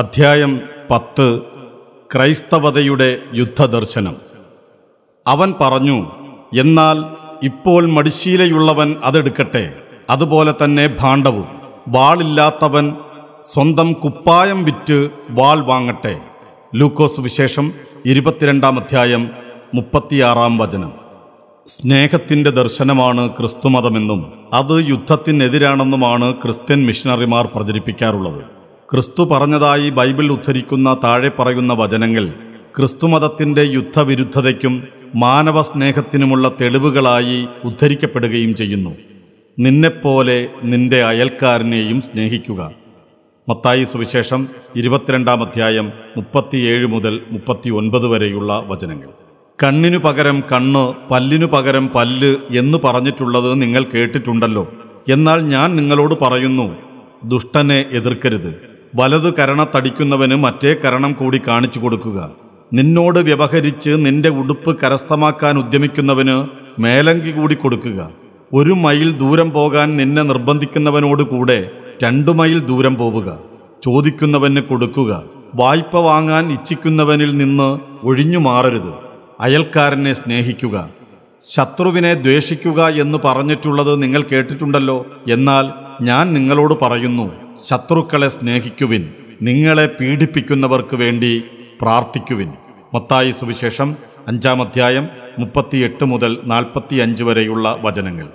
അധ്യായം പത്ത്. ക്രൈസ്തവതയുടെ യുദ്ധദർശനം. അവൻ പറഞ്ഞു എന്നാൽ ഇപ്പോൾ മടിശീലയുള്ളവൻ അതെടുക്കട്ടെ. അതുപോലെ തന്നെ ഭാണ്ഡവും. വാളില്ലാത്തവൻ സ്വന്തം കുപ്പായം വിറ്റ് വാൾ വാങ്ങട്ടെ. ലൂക്കോസ് വിശേഷം ഇരുപത്തിരണ്ടാം അധ്യായം മുപ്പത്തിയാറാം വചനം. സ്നേഹത്തിന്റെ ദർശനമാണ് ക്രിസ്തുമതമെന്നും അത് യുദ്ധത്തിനെതിരാണെന്നുമാണ് ക്രിസ്ത്യൻ മിഷണറിമാർ പ്രചരിപ്പിക്കാറുള്ളത്. ക്രിസ്തു പറഞ്ഞതായി ബൈബിൾ ഉദ്ധരിക്കുന്ന താഴെ പറയുന്ന വചനങ്ങൾ ക്രിസ്തുമതത്തിന്റെ യുദ്ധവിരുദ്ധതയ്ക്കും മാനവ സ്നേഹത്തിനുമുള്ള തെളിവുകളായി ഉദ്ധരിക്കപ്പെടുകയും ചെയ്യുന്നു. നിന്നെപ്പോലെ നിന്റെ അയൽക്കാരനെയും സ്നേഹിക്കുക. മത്തായി സുവിശേഷം ഇരുപത്തിരണ്ടാം അധ്യായം മുപ്പത്തിയേഴ് മുതൽ മുപ്പത്തിയൊൻപത് വരെയുള്ള വചനങ്ങൾ. കണ്ണിനു പകരം കണ്ണ് പല്ലിനു പകരം പല്ല് എന്ന് പറഞ്ഞിട്ടുള്ളത് നിങ്ങൾ കേട്ടിട്ടുണ്ടല്ലോ. എന്നാൽ ഞാൻ നിങ്ങളോട് പറയുന്നു ദുഷ്ടനെ എതിർക്കരുത്. വലതു കരണ തടിക്കുന്നവന് മറ്റേ കരണം കൂടി കാണിച്ചു കൊടുക്കുക. നിന്നോട് വ്യവഹരിച്ച് നിന്റെ ഉടുപ്പ് കരസ്ഥമാക്കാൻ ഉദ്യമിക്കുന്നവന് മേലങ്കി കൂടി കൊടുക്കുക. ഒരു മൈൽ ദൂരം പോകാൻ നിന്നെ നിർബന്ധിക്കുന്നവനോട് കൂടെ രണ്ടു മൈൽ ദൂരം പോവുക. ചോദിക്കുന്നവന് കൊടുക്കുക. വായ്പ വാങ്ങാൻ ഇച്ഛിക്കുന്നവനിൽ നിന്ന് ഒഴിഞ്ഞു മാറരുത്. അയൽക്കാരനെ സ്നേഹിക്കുക. ശത്രുവിനെ ദ്വേഷിക്കുക എന്ന് പറഞ്ഞിട്ടുള്ളത് നിങ്ങൾ കേട്ടിട്ടുണ്ടല്ലോ. എന്നാൽ ഞാൻ നിങ്ങളോട് പറയുന്നു. ശത്രുക്കളെ സ്നേഹിക്കുവിൻ. നിങ്ങളെ പീഡിപ്പിക്കുന്നവർക്ക് വേണ്ടി പ്രാർത്ഥിക്കുവിൻ. മത്തായി സുവിശേഷം അഞ്ചാം അധ്യായം മുപ്പത്തിയെട്ട് മുതൽ നാൽപ്പത്തിയഞ്ച് വരെയുള്ള വചനങ്ങൾ.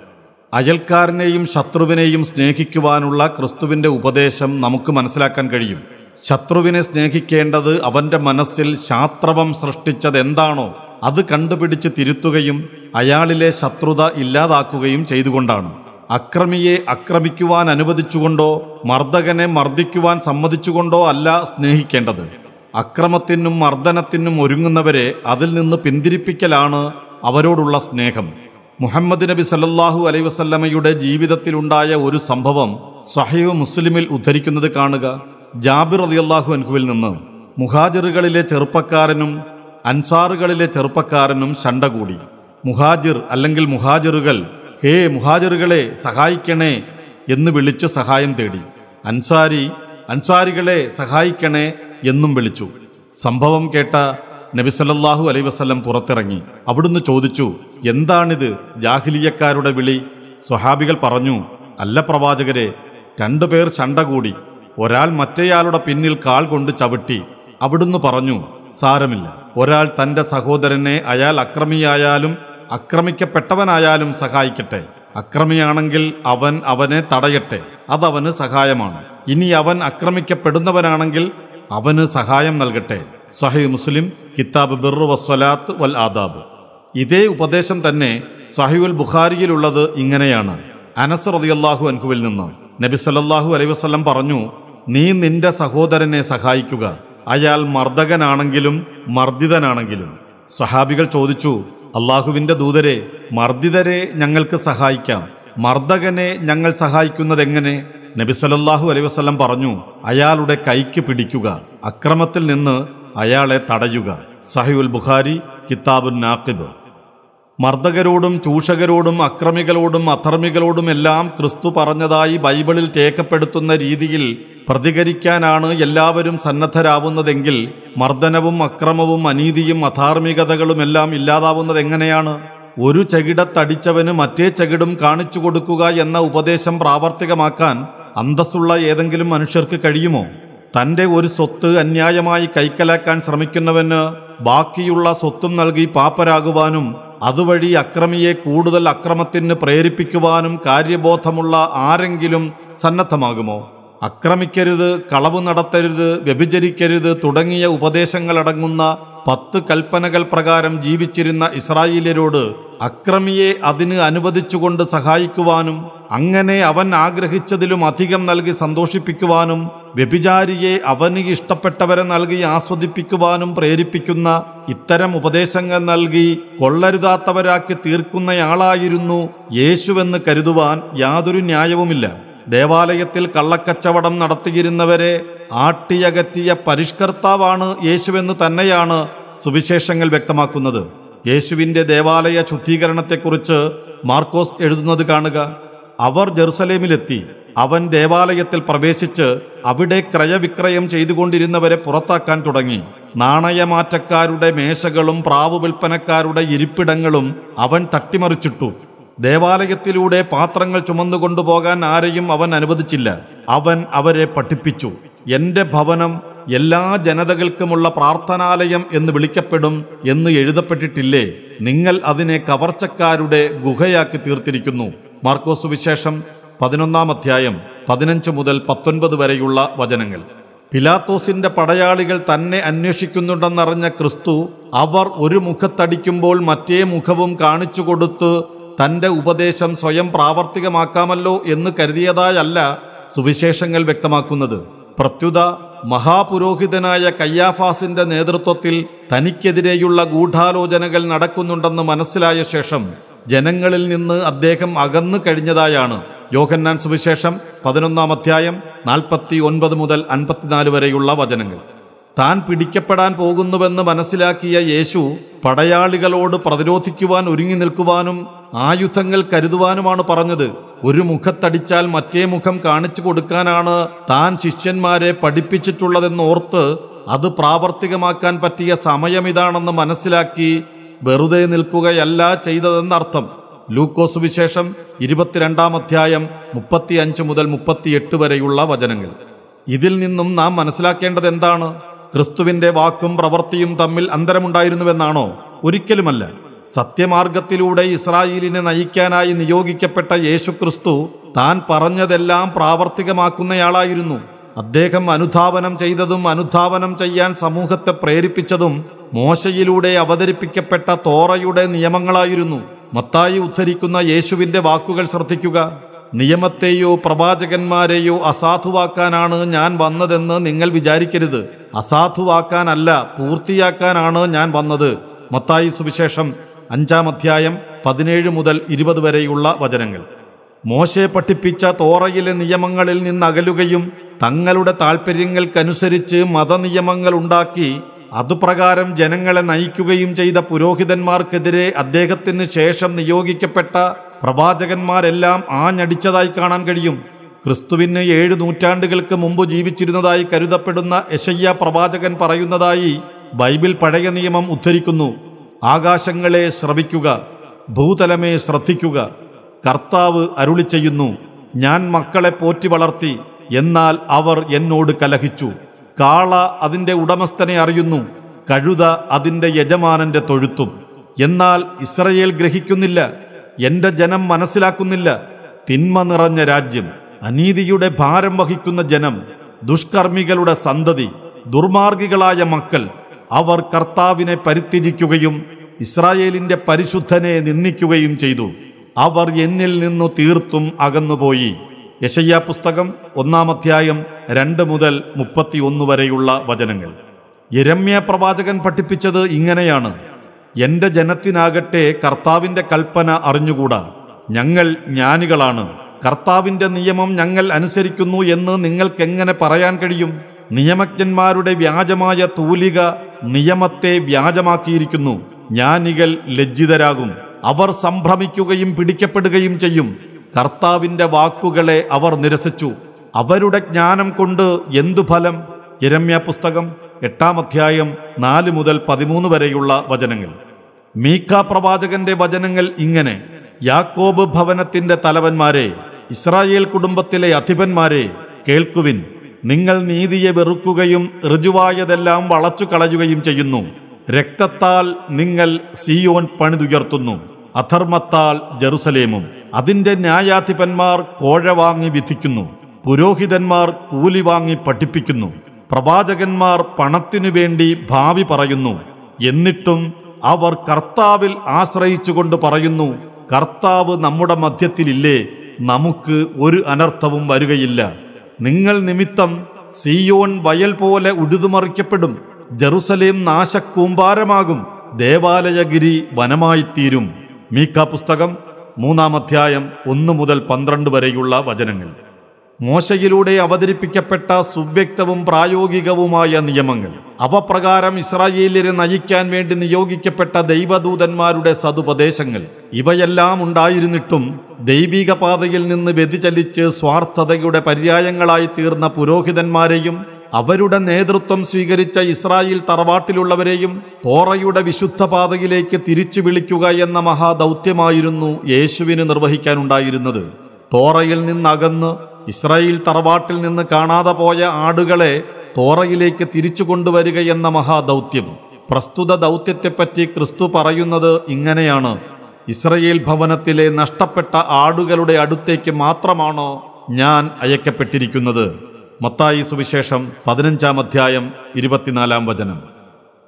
അയൽക്കാരനെയും ശത്രുവിനെയും സ്നേഹിക്കുവാനുള്ള ക്രിസ്തുവിന്റെ ഉപദേശം നമുക്ക് മനസ്സിലാക്കാൻ കഴിയും. ശത്രുവിനെ സ്നേഹിക്കേണ്ടത് അവന്റെ മനസ്സിൽ ശാത്രവം സൃഷ്ടിച്ചത് എന്താണോ അത് കണ്ടുപിടിച്ച് തിരുത്തുകയും അയാളിലെ ശത്രുത ഇല്ലാതാക്കുകയും ചെയ്തുകൊണ്ടാണ്. അക്രമിയെ അക്രമിക്കുവാൻ അനുവദിച്ചുകൊണ്ടോ മർദ്ദകനെ മർദ്ദിക്കുവാൻ സമ്മതിച്ചുകൊണ്ടോ അല്ല സ്നേഹിക്കേണ്ടത്. അക്രമത്തിനും മർദ്ദനത്തിനും ഒരുങ്ങുന്നവരെ അതിൽ നിന്ന് പിന്തിരിപ്പിക്കലാണ് അവരോടുള്ള സ്നേഹം. മുഹമ്മദ് നബി സല്ലാഹു അലൈ വസല്ലമയുടെ ജീവിതത്തിലുണ്ടായ ഒരു സംഭവം സഹീവ് മുസ്ലിമിൽ ഉദ്ധരിക്കുന്നത് കാണുക. ജാബിർ റളിയല്ലാഹു അൻഹുവിൽ നിന്ന് മുഹാജിറുകളിലെ ചെറുപ്പക്കാരനും അൻസാറുകളിലെ ചെറുപ്പക്കാരനും ശണ്ട കൂടി. മുഹാജിർ അല്ലെങ്കിൽ മുഹാജിറുകൾ ഹേ മുഹാജറുകളെ സഹായിക്കണേ എന്ന് വിളിച്ച് സഹായം തേടി. അൻസാരി അൻസാരികളെ സഹായിക്കണേ എന്നും വിളിച്ചു. സംഭവം കേട്ട നബി സല്ലല്ലാഹു അലൈ വസല്ലം പുറത്തിറങ്ങി. അവിടുന്ന് ചോദിച്ചു എന്താണിത്? ജാഹിലിയക്കാരുടെ വിളി. സ്വഹാബികൾ പറഞ്ഞു അല്ല പ്രവാചകരെ രണ്ടുപേർ ചണ്ട കൂടി. ഒരാൾ മറ്റേയാളുടെ പിന്നിൽ കാൽ കൊണ്ട് ചവിട്ടി. അവിടുന്ന് പറഞ്ഞു സാരമില്ല. ഒരാൾ തന്റെ സഹോദരനെ അയാൾ അക്രമിയായാലും അക്രമിക്കപ്പെട്ടവനായാലും സഹായിക്കട്ടെ. അക്രമിയാണെങ്കിൽ അവൻ അവനെ തടയട്ടെ. അതവന് സഹായമാണ്. ഇനി അവൻ അക്രമിക്കപ്പെടുന്നവനാണെങ്കിൽ അവന് സഹായം നൽകട്ടെ. സഹി മുസ്ലിം കിതാബ് ബിറു വസ്വലാത്ത് വൽ ആദാബ്. ഇതേ ഉപദേശം തന്നെ സഹിഉൽ ബുഖാരിയിലുള്ളത് ഇങ്ങനെയാണ്. അനസ് റളിയല്ലാഹു അൻഹുവിൽ നിന്ന് നബി സല്ലാഹു അലൈഹി വസല്ലം പറഞ്ഞു നീ നിന്റെ സഹോദരനെ സഹായിക്കുക. അയാൾ മർദ്ദകനാണെങ്കിലും മർദ്ദിതനാണെങ്കിലും. സഹാബികൾ ചോദിച്ചു അള്ളാഹുവിന്റെ ദൂതരെ മർദ്ദിതരെ ഞങ്ങൾക്ക് സഹായിക്കാം. മർദ്ദകനെ ഞങ്ങൾ സഹായിക്കുന്നത് എങ്ങനെ നബിസലല്ലാഹു അലൈഹി വസല്ലം പറഞ്ഞു അയാളുടെ കൈക്ക് പിടിക്കുക അക്രമത്തിൽ നിന്ന് അയാളെ തടയുക. സഹിഉൽ ബുഖാരി കിതാബുൻ നാഖിബ്. മർദ്ദകരോടും ചൂഷകരോടും അക്രമികളോടും അധർമ്മികളോടും എല്ലാം ക്രിസ്തു പറഞ്ഞതായി ബൈബിളിൽ രേഖപ്പെടുത്തുന്ന രീതിയിൽ പ്രതികരിക്കാനാണ് എല്ലാവരും സന്നദ്ധരാവുന്നതെങ്കിൽ മർദ്ദനവും അക്രമവും അനീതിയും അധാർമികതകളുമെല്ലാം ഇല്ലാതാവുന്നത് എങ്ങനെയാണ്? ഒരു ചകിടത്തടിച്ചവന് മറ്റേ ചകിടും കാണിച്ചു കൊടുക്കുക എന്ന ഉപദേശം പ്രാവർത്തികമാക്കാൻ അന്തസ്സുള്ള ഏതെങ്കിലും മനുഷ്യർക്ക് കഴിയുമോ? തന്റെ ഒരു സ്വത്ത് അന്യായമായി കൈക്കലാക്കാൻ ശ്രമിക്കുന്നവന് ബാക്കിയുള്ള സ്വത്തും നൽകി പാപ്പരാകുവാനും അതുവഴി അക്രമിയെ കൂടുതൽ അക്രമത്തിന് പ്രേരിപ്പിക്കുവാനും കാര്യബോധമുള്ള ആരെങ്കിലും സന്നദ്ധമാകുമോ? അക്രമിക്കരുത് കളവ് നടത്തരുത് വ്യഭിചരിക്കരുത് തുടങ്ങിയ ഉപദേശങ്ങളടങ്ങുന്ന പത്ത് കൽപ്പനകൾ പ്രകാരം ജീവിച്ചിരുന്ന ഇസ്രായേലരോട് അക്രമിയെ അതിന് അനുവദിച്ചുകൊണ്ട് സഹായിക്കുവാനും അങ്ങനെ അവൻ ആഗ്രഹിച്ചതിലും അധികം നൽകി സന്തോഷിപ്പിക്കുവാനും വ്യഭിചാരിയെ അവന് ഇഷ്ടപ്പെട്ടവരെ നൽകി ആസ്വദിപ്പിക്കുവാനും പ്രേരിപ്പിക്കുന്ന ഇത്തരം ഉപദേശങ്ങൾ നൽകി കൊള്ളരുതാത്തവരാക്കി തീർക്കുന്നയാളായിരുന്നു യേശുവെന്ന് കരുതുവാൻ യാതൊരു ന്യായവുമില്ല. ദേവാലയത്തിൽ കള്ളക്കച്ചവടം നടത്തിയിരുന്നവരെ ആട്ടിയകറ്റിയ പരിഷ്കർത്താവാണ് യേശുവെന്ന് തന്നെയാണ് സുവിശേഷങ്ങൾ വ്യക്തമാക്കുന്നത്. യേശുവിന്റെ ദേവാലയ ശുദ്ധീകരണത്തെക്കുറിച്ച് മാർക്കോസ് എഴുതുന്നത് കാണുക. അവർ ജെറുസലേമിലെത്തി. അവൻ ദേവാലയത്തിൽ പ്രവേശിച്ച് അവിടെ ക്രയവിക്രയം ചെയ്തുകൊണ്ടിരുന്നവരെ പുറത്താക്കാൻ തുടങ്ങി. നാണയമാറ്റക്കാരുടെ മേശകളും പ്രാവ് വിൽപ്പനക്കാരുടെ ഇരിപ്പിടങ്ങളും അവൻ തട്ടിമറിച്ചിട്ടു. ദേവാലയത്തിലൂടെ പാത്രങ്ങൾ ചുമന്നുകൊണ്ടുപോകാൻ ആരെയും അവൻ അനുവദിച്ചില്ല. അവൻ അവരെ പഠിപ്പിച്ചു. എന്റെ ഭവനം എല്ലാ ജനതകൾക്കുമുള്ള പ്രാർത്ഥനാലയം എന്ന് വിളിക്കപ്പെടും എന്ന് എഴുതപ്പെട്ടിട്ടില്ലേ. നിങ്ങൾ അതിനെ കവർച്ചക്കാരുടെ ഗുഹയാക്കി തീർത്തിരിക്കുന്നു. മാർക്കോസ് വിശേഷം പതിനൊന്നാം അധ്യായം പതിനഞ്ച് മുതൽ പത്തൊൻപത് വരെയുള്ള വചനങ്ങൾ. പിലാത്തോസിന്റെ പടയാളികൾ തന്നെ അന്വേഷിക്കുന്നുണ്ടെന്നറിഞ്ഞ ക്രിസ്തു അവർ ഒരു മുഖത്തടിക്കുമ്പോൾ മറ്റേ മുഖവും കാണിച്ചു കൊടുത്ത് തന്റെ ഉപദേശം സ്വയം പ്രാവർത്തികമാക്കാമല്ലോ എന്ന് കരുതിയതായല്ല സുവിശേഷങ്ങൾ വ്യക്തമാക്കുന്നത്. പ്രത്യുത മഹാപുരോഹിതനായ കയ്യാഫാസിന്റെ നേതൃത്വത്തിൽ തനിക്കെതിരെയുള്ള ഗൂഢാലോചനകൾ നടക്കുന്നുണ്ടെന്ന് മനസ്സിലായ ശേഷം ജനങ്ങളിൽ നിന്ന് അദ്ദേഹം അകന്നു കഴിഞ്ഞതായാണ്. യോഹന്നാൻ സുവിശേഷം പതിനൊന്നാം അധ്യായം നാൽപ്പത്തി ഒൻപത് മുതൽ അൻപത്തിനാല് വരെയുള്ള വചനങ്ങൾ. താൻ പിടിക്കപ്പെടാൻ പോകുന്നുവെന്ന് മനസ്സിലാക്കിയ യേശു പടയാളികളോട് പ്രതിരോധിക്കുവാൻ ഒരുങ്ങി നിൽക്കുവാനും ആയുധങ്ങൾ കരുതുവാനുമാണ് പറഞ്ഞത്. ഒരു മുഖത്തടിച്ചാൽ മറ്റേ മുഖം കാണിച്ചു കൊടുക്കാനാണ് താൻ ശിഷ്യന്മാരെ പഠിപ്പിച്ചിട്ടുള്ളതെന്നോർത്ത് അത് പ്രാവർത്തികമാക്കാൻ പറ്റിയ സമയമിതാണെന്ന് മനസ്സിലാക്കി വെറുതെ നിൽക്കുകയല്ല ചെയ്തതെന്നർത്ഥം. ലൂക്കോസ് വിശേഷം ഇരുപത്തിരണ്ടാം അധ്യായം മുപ്പത്തിയഞ്ച് മുതൽ മുപ്പത്തിയെട്ട് വരെയുള്ള വചനങ്ങൾ. ഇതിൽ നിന്നും നാം മനസ്സിലാക്കേണ്ടത് എന്താണ്? ക്രിസ്തുവിന്റെ വാക്കും പ്രവൃത്തിയും തമ്മിൽ അന്തരമുണ്ടായിരുന്നുവെന്നാണോ? ഒരിക്കലുമല്ല. സത്യമാർഗത്തിലൂടെ ഇസ്രായേലിനെ നയിക്കാനായി നിയോഗിക്കപ്പെട്ട യേശുക്രിസ്തു താൻ പറഞ്ഞതെല്ലാം പ്രാവർത്തികമാക്കുന്നയാളായിരുന്നു. അദ്ദേഹം അനുധാവനം ചെയ്തതും അനുധാവനം ചെയ്യാൻ സമൂഹത്തെ പ്രേരിപ്പിച്ചതും മോശയിലൂടെ അവതരിപ്പിക്കപ്പെട്ട തോറയുടെ നിയമങ്ങളായിരുന്നു. മത്തായി ഉദ്ധരിക്കുന്ന യേശുവിന്റെ വാക്കുകൾ ശ്രദ്ധിക്കുക. നിയമത്തെയോ പ്രവാചകന്മാരെയോ അസാധുവാക്കാനാണ് ഞാൻ വന്നതെന്ന് നിങ്ങൾ വിചാരിക്കരുത്. അസാധുവാക്കാനല്ല പൂർത്തിയാക്കാനാണ് ഞാൻ വന്നത്. മത്തായി സുവിശേഷം അഞ്ചാം അധ്യായം പതിനേഴ് മുതൽ ഇരുപത് വരെയുള്ള വചനങ്ങൾ. മോശെ പഠിപ്പിച്ച തോറയിലെ നിയമങ്ങളിൽ നിന്നകലുകയും തങ്ങളുടെ താൽപ്പര്യങ്ങൾക്കനുസരിച്ച് മതനിയമങ്ങൾ ഉണ്ടാക്കി അതുപ്രകാരം ജനങ്ങളെ നയിക്കുകയും ചെയ്ത പുരോഹിതന്മാർക്കെതിരെ അദ്ദേഹത്തിന് ശേഷം നിയോഗിക്കപ്പെട്ട പ്രവാചകന്മാരെല്ലാം ആഞ്ഞടിച്ചതായി കാണാൻ കഴിയും. ക്രിസ്തുവിന് ഏഴ് നൂറ്റാണ്ടുകൾക്ക് മുമ്പ് ജീവിച്ചിരുന്നതായി കരുതപ്പെടുന്ന യശയ്യ പ്രവാചകൻ പറയുന്നതായി ബൈബിൾ പഴയ നിയമം ഉദ്ധരിക്കുന്നു. ആകാശങ്ങളെ ശ്രവിക്കുക ഭൂതലമേ ശ്രദ്ധിക്കുക കർത്താവ് അരുളി ചെയ്യുന്നു ഞാൻ മക്കളെ പോറ്റി വളർത്തി എന്നാൽ അവർ എന്നോട് കലഹിച്ചു. കാള അതിന്റെ ഉടമസ്ഥനെ അറിയുന്നു കഴുത അതിന്റെ യജമാനന്റെ തൊഴുത്തും. എന്നാൽ ഇസ്രയേൽ ഗ്രഹിക്കുന്നില്ല എന്റെ ജനം മനസ്സിലാക്കുന്നില്ല തിന്മ നിറഞ്ഞ രാജ്യം അനീതിയുടെ ഭാരം വഹിക്കുന്ന ജനം ദുഷ്കർമ്മികളുടെ സന്തതി ദുർമാർഗികളായ മക്കൾ അവർ കർത്താവിനെ പരിത്യജിക്കുകയും ഇസ്രായേലിന്റെ പരിശുദ്ധനെ നിന്ദിക്കുകയും ചെയ്തു. അവർ എന്നിൽ നിന്നു തീർത്തും അകന്നുപോയി. യശയ്യ പുസ്തകം ഒന്നാം അധ്യായം രണ്ട് മുതൽ മുപ്പത്തിയൊന്ന് വരെയുള്ള വചനങ്ങൾ. യരമ്യ പ്രവാചകൻ പഠിപ്പിച്ചത് ഇങ്ങനെയാണ്. എന്റെ ജനത്തിനാകട്ടെ കർത്താവിന്റെ കൽപ്പന അറിഞ്ഞുകൂടാ. ഞങ്ങൾ ജ്ഞാനികളാണ്. കർത്താവിന്റെ നിയമം ഞങ്ങൾ അനുസരിക്കുന്നു എന്ന് നിങ്ങൾക്കെങ്ങനെ പറയാൻ കഴിയും? നിയമജ്ഞന്മാരുടെ വ്യാജമായ തൂലിക നിയമത്തെ വ്യാജമാക്കിയിരിക്കുന്നു. ജ്ഞാനികൾ ലജ്ജിതരാകും. അവർ സംഭ്രമിക്കുകയും പിടിക്കപ്പെടുകയും ചെയ്യും. കർത്താവിന്റെ വാക്കുകളെ അവർ നിരസിച്ചു. അവരുടെ ജ്ഞാനം കൊണ്ട് എന്തു ഫലം? ഇരമ്യ പുസ്തകം എട്ടാം അധ്യായം നാല് മുതൽ പതിമൂന്ന് വരെയുള്ള വചനങ്ങൾ. മീക്ക പ്രവാചകന്റെ വചനങ്ങൾ ഇങ്ങനെ. യാക്കോബ് ഭവനത്തിന്റെ തലവന്മാരെ ഇസ്രായേൽ കുടുംബത്തിലെ അധിപന്മാരെ കേൾക്കുവിൻ. നിങ്ങൾ നീതിയെ വെറുക്കുകയും ഋജുവായതെല്ലാം വളച്ചു കളയുകയും ചെയ്യുന്നു. രക്തത്താൽ നിങ്ങൾ സിയോൻ പണിതുയർത്തുന്നു അധർമ്മത്താൽ ജെറുസലേമും. അതിന്റെ ന്യായാധിപന്മാർ കോഴ വാങ്ങി വിധിക്കുന്നു പുരോഹിതന്മാർ കൂലി വാങ്ങി പഠിപ്പിക്കുന്നു പ്രവാചകന്മാർ പണത്തിനു വേണ്ടി ഭാവി പറയുന്നു. എന്നിട്ടും അവർ കർത്താവിൽ ആശ്രയിച്ചുകൊണ്ട് പറയുന്നു കർത്താവ് നമ്മുടെ മധ്യത്തിലില്ലേ നമുക്ക് ഒരു അനർത്ഥവും വരികയില്ല. നിങ്ങൾ നിമിത്തം സിയോൺ വയൽ പോലെ ഉഴുതുമറിക്കപ്പെടും ജെറുസലേം നാശക്കൂമ്പാരമാകും. ദേവാലയഗിരി വനമായിത്തീരും. മീക്ക പുസ്തകം മൂന്നാം അധ്യായം ഒന്ന് മുതൽ പന്ത്രണ്ട് വരെയുള്ള വചനങ്ങൾ. മോശയിലൂടെ അവതരിപ്പിക്കപ്പെട്ട സുവ്യക്തവും പ്രായോഗികവുമായ നിയമങ്ങൾ. അവ പ്രകാരം ഇസ്രായേലിനെ നയിക്കാൻ വേണ്ടി നിയോഗിക്കപ്പെട്ട ദൈവദൂതന്മാരുടെ സതുപദേശങ്ങൾ. ഇവയെല്ലാം ഉണ്ടായിരുന്നിട്ടും ദൈവിക പാതയിൽ നിന്ന് വ്യതിചലിച്ച് സ്വാർത്ഥതയുടെ പര്യായങ്ങളായി തീർന്ന പുരോഹിതന്മാരെയും അവരുടെ നേതൃത്വം സ്വീകരിച്ച ഇസ്രായേൽ തറവാട്ടിലുള്ളവരെയും തോറയുടെ വിശുദ്ധ പാതയിലേക്ക് തിരിച്ചു വിളിക്കുക എന്ന മഹാദൗത്യമായിരുന്നു യേശുവിന് നിർവഹിക്കാനുണ്ടായിരുന്നത്. തോറയിൽ നിന്നകന്ന് ഇസ്രായേൽ തറവാട്ടിൽ നിന്ന് കാണാതെ പോയ ആടുകളെ തോറയിലേക്ക് തിരിച്ചു കൊണ്ടുവരിക എന്ന മഹാദൗത്യം. പ്രസ്തുത ദൗത്യത്തെപ്പറ്റി ക്രിസ്തു പറയുന്നത് ഇങ്ങനെയാണ്. ഇസ്രയേൽ ഭവനത്തിലെ നഷ്ടപ്പെട്ട ആടുകളുടെ അടുത്തേക്ക് മാത്രമാണോ ഞാൻ അയക്കപ്പെട്ടിരിക്കുന്നത്? മത്തായി സുവിശേഷം പതിനഞ്ചാം അധ്യായം ഇരുപത്തിനാലാം വചനം.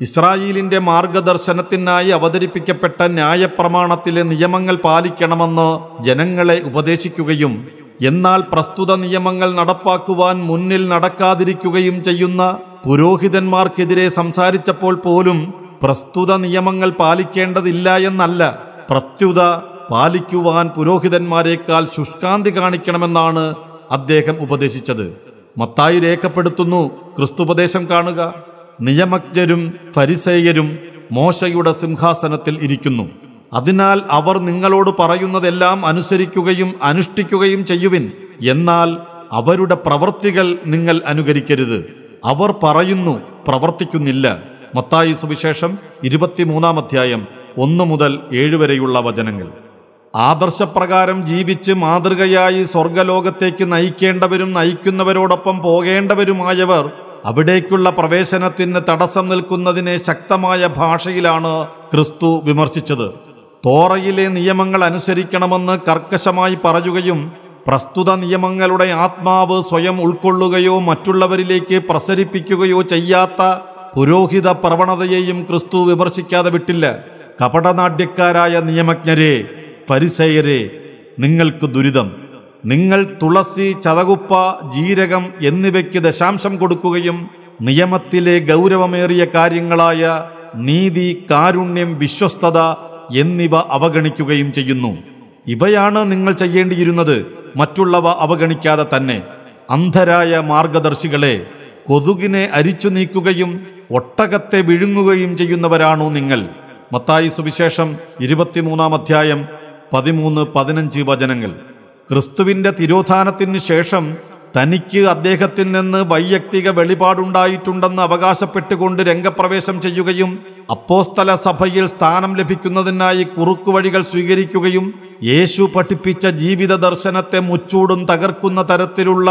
ഇസ്രായേലിന്റെ മാർഗദർശനത്തിനായി അവതരിപ്പിക്കപ്പെട്ട ന്യായപ്രമാണത്തിലെ നിയമങ്ങൾ പാലിക്കണമെന്ന് ജനങ്ങളെ ഉപദേശിക്കുകയും എന്നാൽ പ്രസ്തുത നിയമങ്ങൾ നടപ്പാക്കുവാൻ മുന്നിൽ നടക്കാതിരിക്കുകയും ചെയ്യുന്ന പുരോഹിതന്മാർക്കെതിരെ സംസാരിച്ചപ്പോൾ പോലും പ്രസ്തുത നിയമങ്ങൾ പാലിക്കേണ്ടതില്ല എന്നല്ല പ്രത്യുത പാലിക്കുവാൻ പുരോഹിതന്മാരെക്കാൾ ശുഷ്കാന്തി കാണിക്കണമെന്നാണ് അദ്ദേഹം ഉപദേശിച്ചത്. മത്തായി രേഖപ്പെടുത്തുന്നു. ക്രിസ്തുപദേശം കാണുക. നിയമജ്ഞരും ഫരിസേയരും മോശയുടെ സിംഹാസനത്തിൽ ഇരിക്കുന്നു. അതിനാൽ അവർ നിങ്ങളോട് പറയുന്നതെല്ലാം അനുസരിക്കുകയും അനുഷ്ഠിക്കുകയും ചെയ്യുവിൻ. എന്നാൽ അവരുടെ പ്രവൃത്തികൾ നിങ്ങൾ അനുകരിക്കരുത്. അവർ പറയുന്നു പ്രവർത്തിക്കുന്നില്ല. മത്തായി സുവിശേഷം ഇരുപത്തിമൂന്നാം അധ്യായം ഒന്ന് മുതൽ ഏഴ് വരെയുള്ള വചനങ്ങൾ. ആദർശപ്രകാരം ജീവിച്ച് മാതൃകയായി സ്വർഗലോകത്തേക്ക് നയിക്കേണ്ടവരും നയിക്കുന്നവരോടൊപ്പം പോകേണ്ടവരുമായവർ അവിടേക്കുള്ള പ്രവേശനത്തിന് തടസ്സം നിൽക്കുന്നതിനെ ശക്തമായ ഭാഷയിലാണ് ക്രിസ്തു വിമർശിച്ചത്. തോറയിലെ നിയമങ്ങൾ അനുസരിക്കണമെന്ന് കർക്കശമായി പറയുകയും പ്രസ്തുത നിയമങ്ങളുടെ ആത്മാവ് സ്വയം ഉൾക്കൊള്ളുകയോ മറ്റുള്ളവരിലേക്ക് പ്രസരിപ്പിക്കുകയോ ചെയ്യാത്ത പുരോഹിത പ്രവണതയെയും ക്രിസ്തു വിമർശിക്കാതെ വിട്ടില്ല. കപടനാട്യക്കാരായ നിയമജ്ഞരെ പരിസയരെ നിങ്ങൾക്ക് ദുരിതം. നിങ്ങൾ തുളസി ചതകുപ്പ ജീരകം എന്നിവയ്ക്ക് ദശാംശം കൊടുക്കുകയും നിയമത്തിലെ ഗൗരവമേറിയ കാര്യങ്ങളായ നീതി കാരുണ്യം വിശ്വസ്തത എന്നിവ അവഗണിക്കുകയും ചെയ്യുന്നു. ഇവയാണ് നിങ്ങൾ ചെയ്യേണ്ടിയിരുന്നത്. മറ്റുള്ളവ അവഗണിക്കാതെ തന്നെ. അന്ധരായ മാർഗദർശികളെ കൊതുകിനെ അരിച്ചു നീക്കുകയും ഒട്ടകത്തെ വിഴുങ്ങുകയും ചെയ്യുന്നവരാണോ നിങ്ങൾ. മത്തായി സുവിശേഷം ഇരുപത്തിമൂന്നാം അധ്യായം പതിമൂന്ന് പതിനഞ്ച് വചനങ്ങൾ. ക്രിസ്തുവിന്റെ തിരോധാനത്തിന് ശേഷം തനിക്ക് അദ്ദേഹത്തിൽ നിന്ന് വൈയക്തിക വെളിപാടുണ്ടായിട്ടുണ്ടെന്ന് അവകാശപ്പെട്ടുകൊണ്ട് രംഗപ്രവേശം ചെയ്യുകയും അപ്പോസ്തല സഭയിൽ സ്ഥാനം ലഭിക്കുന്നതിനായി കുറുക്കുവഴികൾ സ്വീകരിക്കുകയും യേശു പഠിപ്പിച്ച ജീവിത ദർശനത്തെ മുച്ചൂടും തകർക്കുന്ന തരത്തിലുള്ള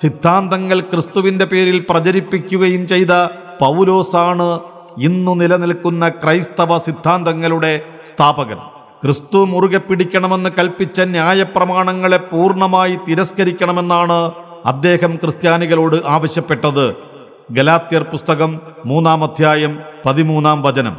സിദ്ധാന്തങ്ങൾ ക്രിസ്തുവിന്റെ പേരിൽ പ്രചരിപ്പിക്കുകയും ചെയ്ത പൗലോസാണ് ഇന്നു നിലനിൽക്കുന്ന ക്രൈസ്തവ സിദ്ധാന്തങ്ങളുടെ സ്ഥാപകൻ. ക്രിസ്തു മുറുകെ പിടിക്കണമെന്ന് കൽപ്പിച്ച ന്യായപ്രമാണങ്ങളെ പൂർണമായി തിരസ്കരിക്കണമെന്നാണ് അദ്ദേഹം ക്രിസ്ത്യാനികളോട് ആവശ്യപ്പെട്ടത്. ഗലാത്യർ പുസ്തകം മൂന്നാം അധ്യായം പതിമൂന്നാം വചനം.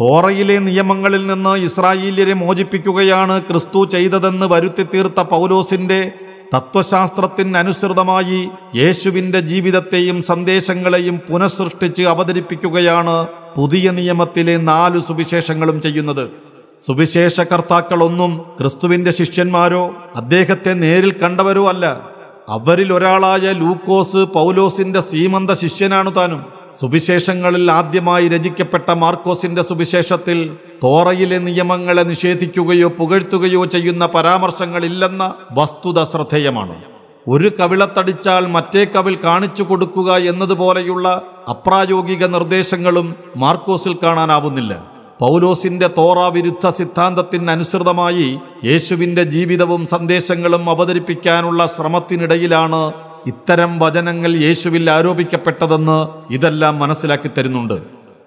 തോറയിലെ നിയമങ്ങളിൽ നിന്ന് ഇസ്രായേല്യരെ മോചിപ്പിക്കുകയാണ് ക്രിസ്തു ചെയ്തതെന്ന് വരുത്തി തീർത്ത പൗലോസിന്റെ തത്വശാസ്ത്രത്തിനനുസൃതമായി യേശുവിന്റെ ജീവിതത്തെയും സന്ദേശങ്ങളെയും പുനഃസൃഷ്ടിച്ച് അവതരിപ്പിക്കുകയാണ് പുതിയ നിയമത്തിലെ നാലു സുവിശേഷങ്ങളും ചെയ്യുന്നത്. സുവിശേഷകർത്താക്കളൊന്നും ക്രിസ്തുവിന്റെ ശിഷ്യന്മാരോ അദ്ദേഹത്തെ നേരിൽ കണ്ടവരോ അല്ല. അവരിൽ ഒരാളായ ലൂക്കോസ് പൗലോസിന്റെ സീമന്ത ശിഷ്യനാണു താനും. സുവിശേഷങ്ങളിൽ ആദ്യമായി രചിക്കപ്പെട്ട മാർക്കോസിന്റെ സുവിശേഷത്തിൽ തോറയിലെ നിയമങ്ങളെ നിഷേധിക്കുകയോ പുകഴ്ത്തുകയോ ചെയ്യുന്ന പരാമർശങ്ങളില്ലെന്ന വസ്തുത ശ്രദ്ധേയമാണ്. ഒരു കവിളത്തടിച്ചാൽ മറ്റേ കവിൾ കാണിച്ചു കൊടുക്കുക എന്നതുപോലെയുള്ള അപ്രായോഗിക നിർദ്ദേശങ്ങളും മാർക്കോസിൽ കാണാനാവുന്നില്ല. പൗലോസിന്റെ തോറ വിരുദ്ധ സിദ്ധാന്തത്തിനനുസൃതമായി യേശുവിന്റെ ജീവിതവും സന്ദേശങ്ങളും അവതരിപ്പിക്കാനുള്ള ശ്രമത്തിനിടയിലാണ് ഇത്തരം വചനങ്ങൾ യേശുവിൽ ആരോപിക്കപ്പെട്ടതെന്ന് ഇതെല്ലാം മനസ്സിലാക്കി തരുന്നുണ്ട്.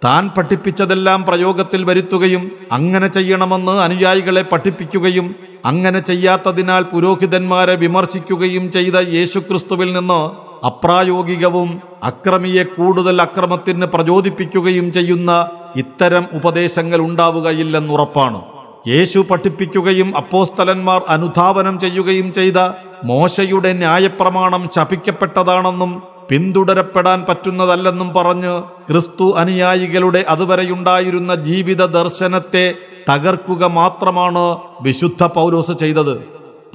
താൻ പഠിപ്പിച്ചതെല്ലാം പ്രയോഗത്തിൽ വരുത്തുകയും അങ്ങനെ ചെയ്യണമെന്ന് അനുയായികളെ പഠിപ്പിക്കുകയും അങ്ങനെ ചെയ്യാത്തതിനാൽ പുരോഹിതന്മാരെ വിമർശിക്കുകയും ചെയ്ത യേശുക്രിസ്തുവിൽ നിന്ന് അപ്രായോഗികവും അക്രമിയെ കൂടുതൽ അക്രമത്തിന് പ്രചോദിപ്പിക്കുകയും ചെയ്യുന്ന ഇത്തരം ഉപദേശങ്ങൾ ഉണ്ടാവുകയില്ലെന്നുറപ്പാണ്. യേശു പഠിപ്പിക്കുകയും അപ്പോസ്തലന്മാർ അനുധാവനം ചെയ്യുകയും ചെയ്ത മോശയുടെ ന്യായപ്രമാണം ശപിക്കപ്പെട്ടതാണെന്നും പിന്തുടരപ്പെടാൻ പറ്റുന്നതല്ലെന്നും പറഞ്ഞ് ക്രിസ്തു അനുയായികളുടെ അതുവരെയുണ്ടായിരുന്ന ജീവിത ദർശനത്തെ തകർക്കുക മാത്രമാണ് വിശുദ്ധ പൗലോസ് ചെയ്തത്.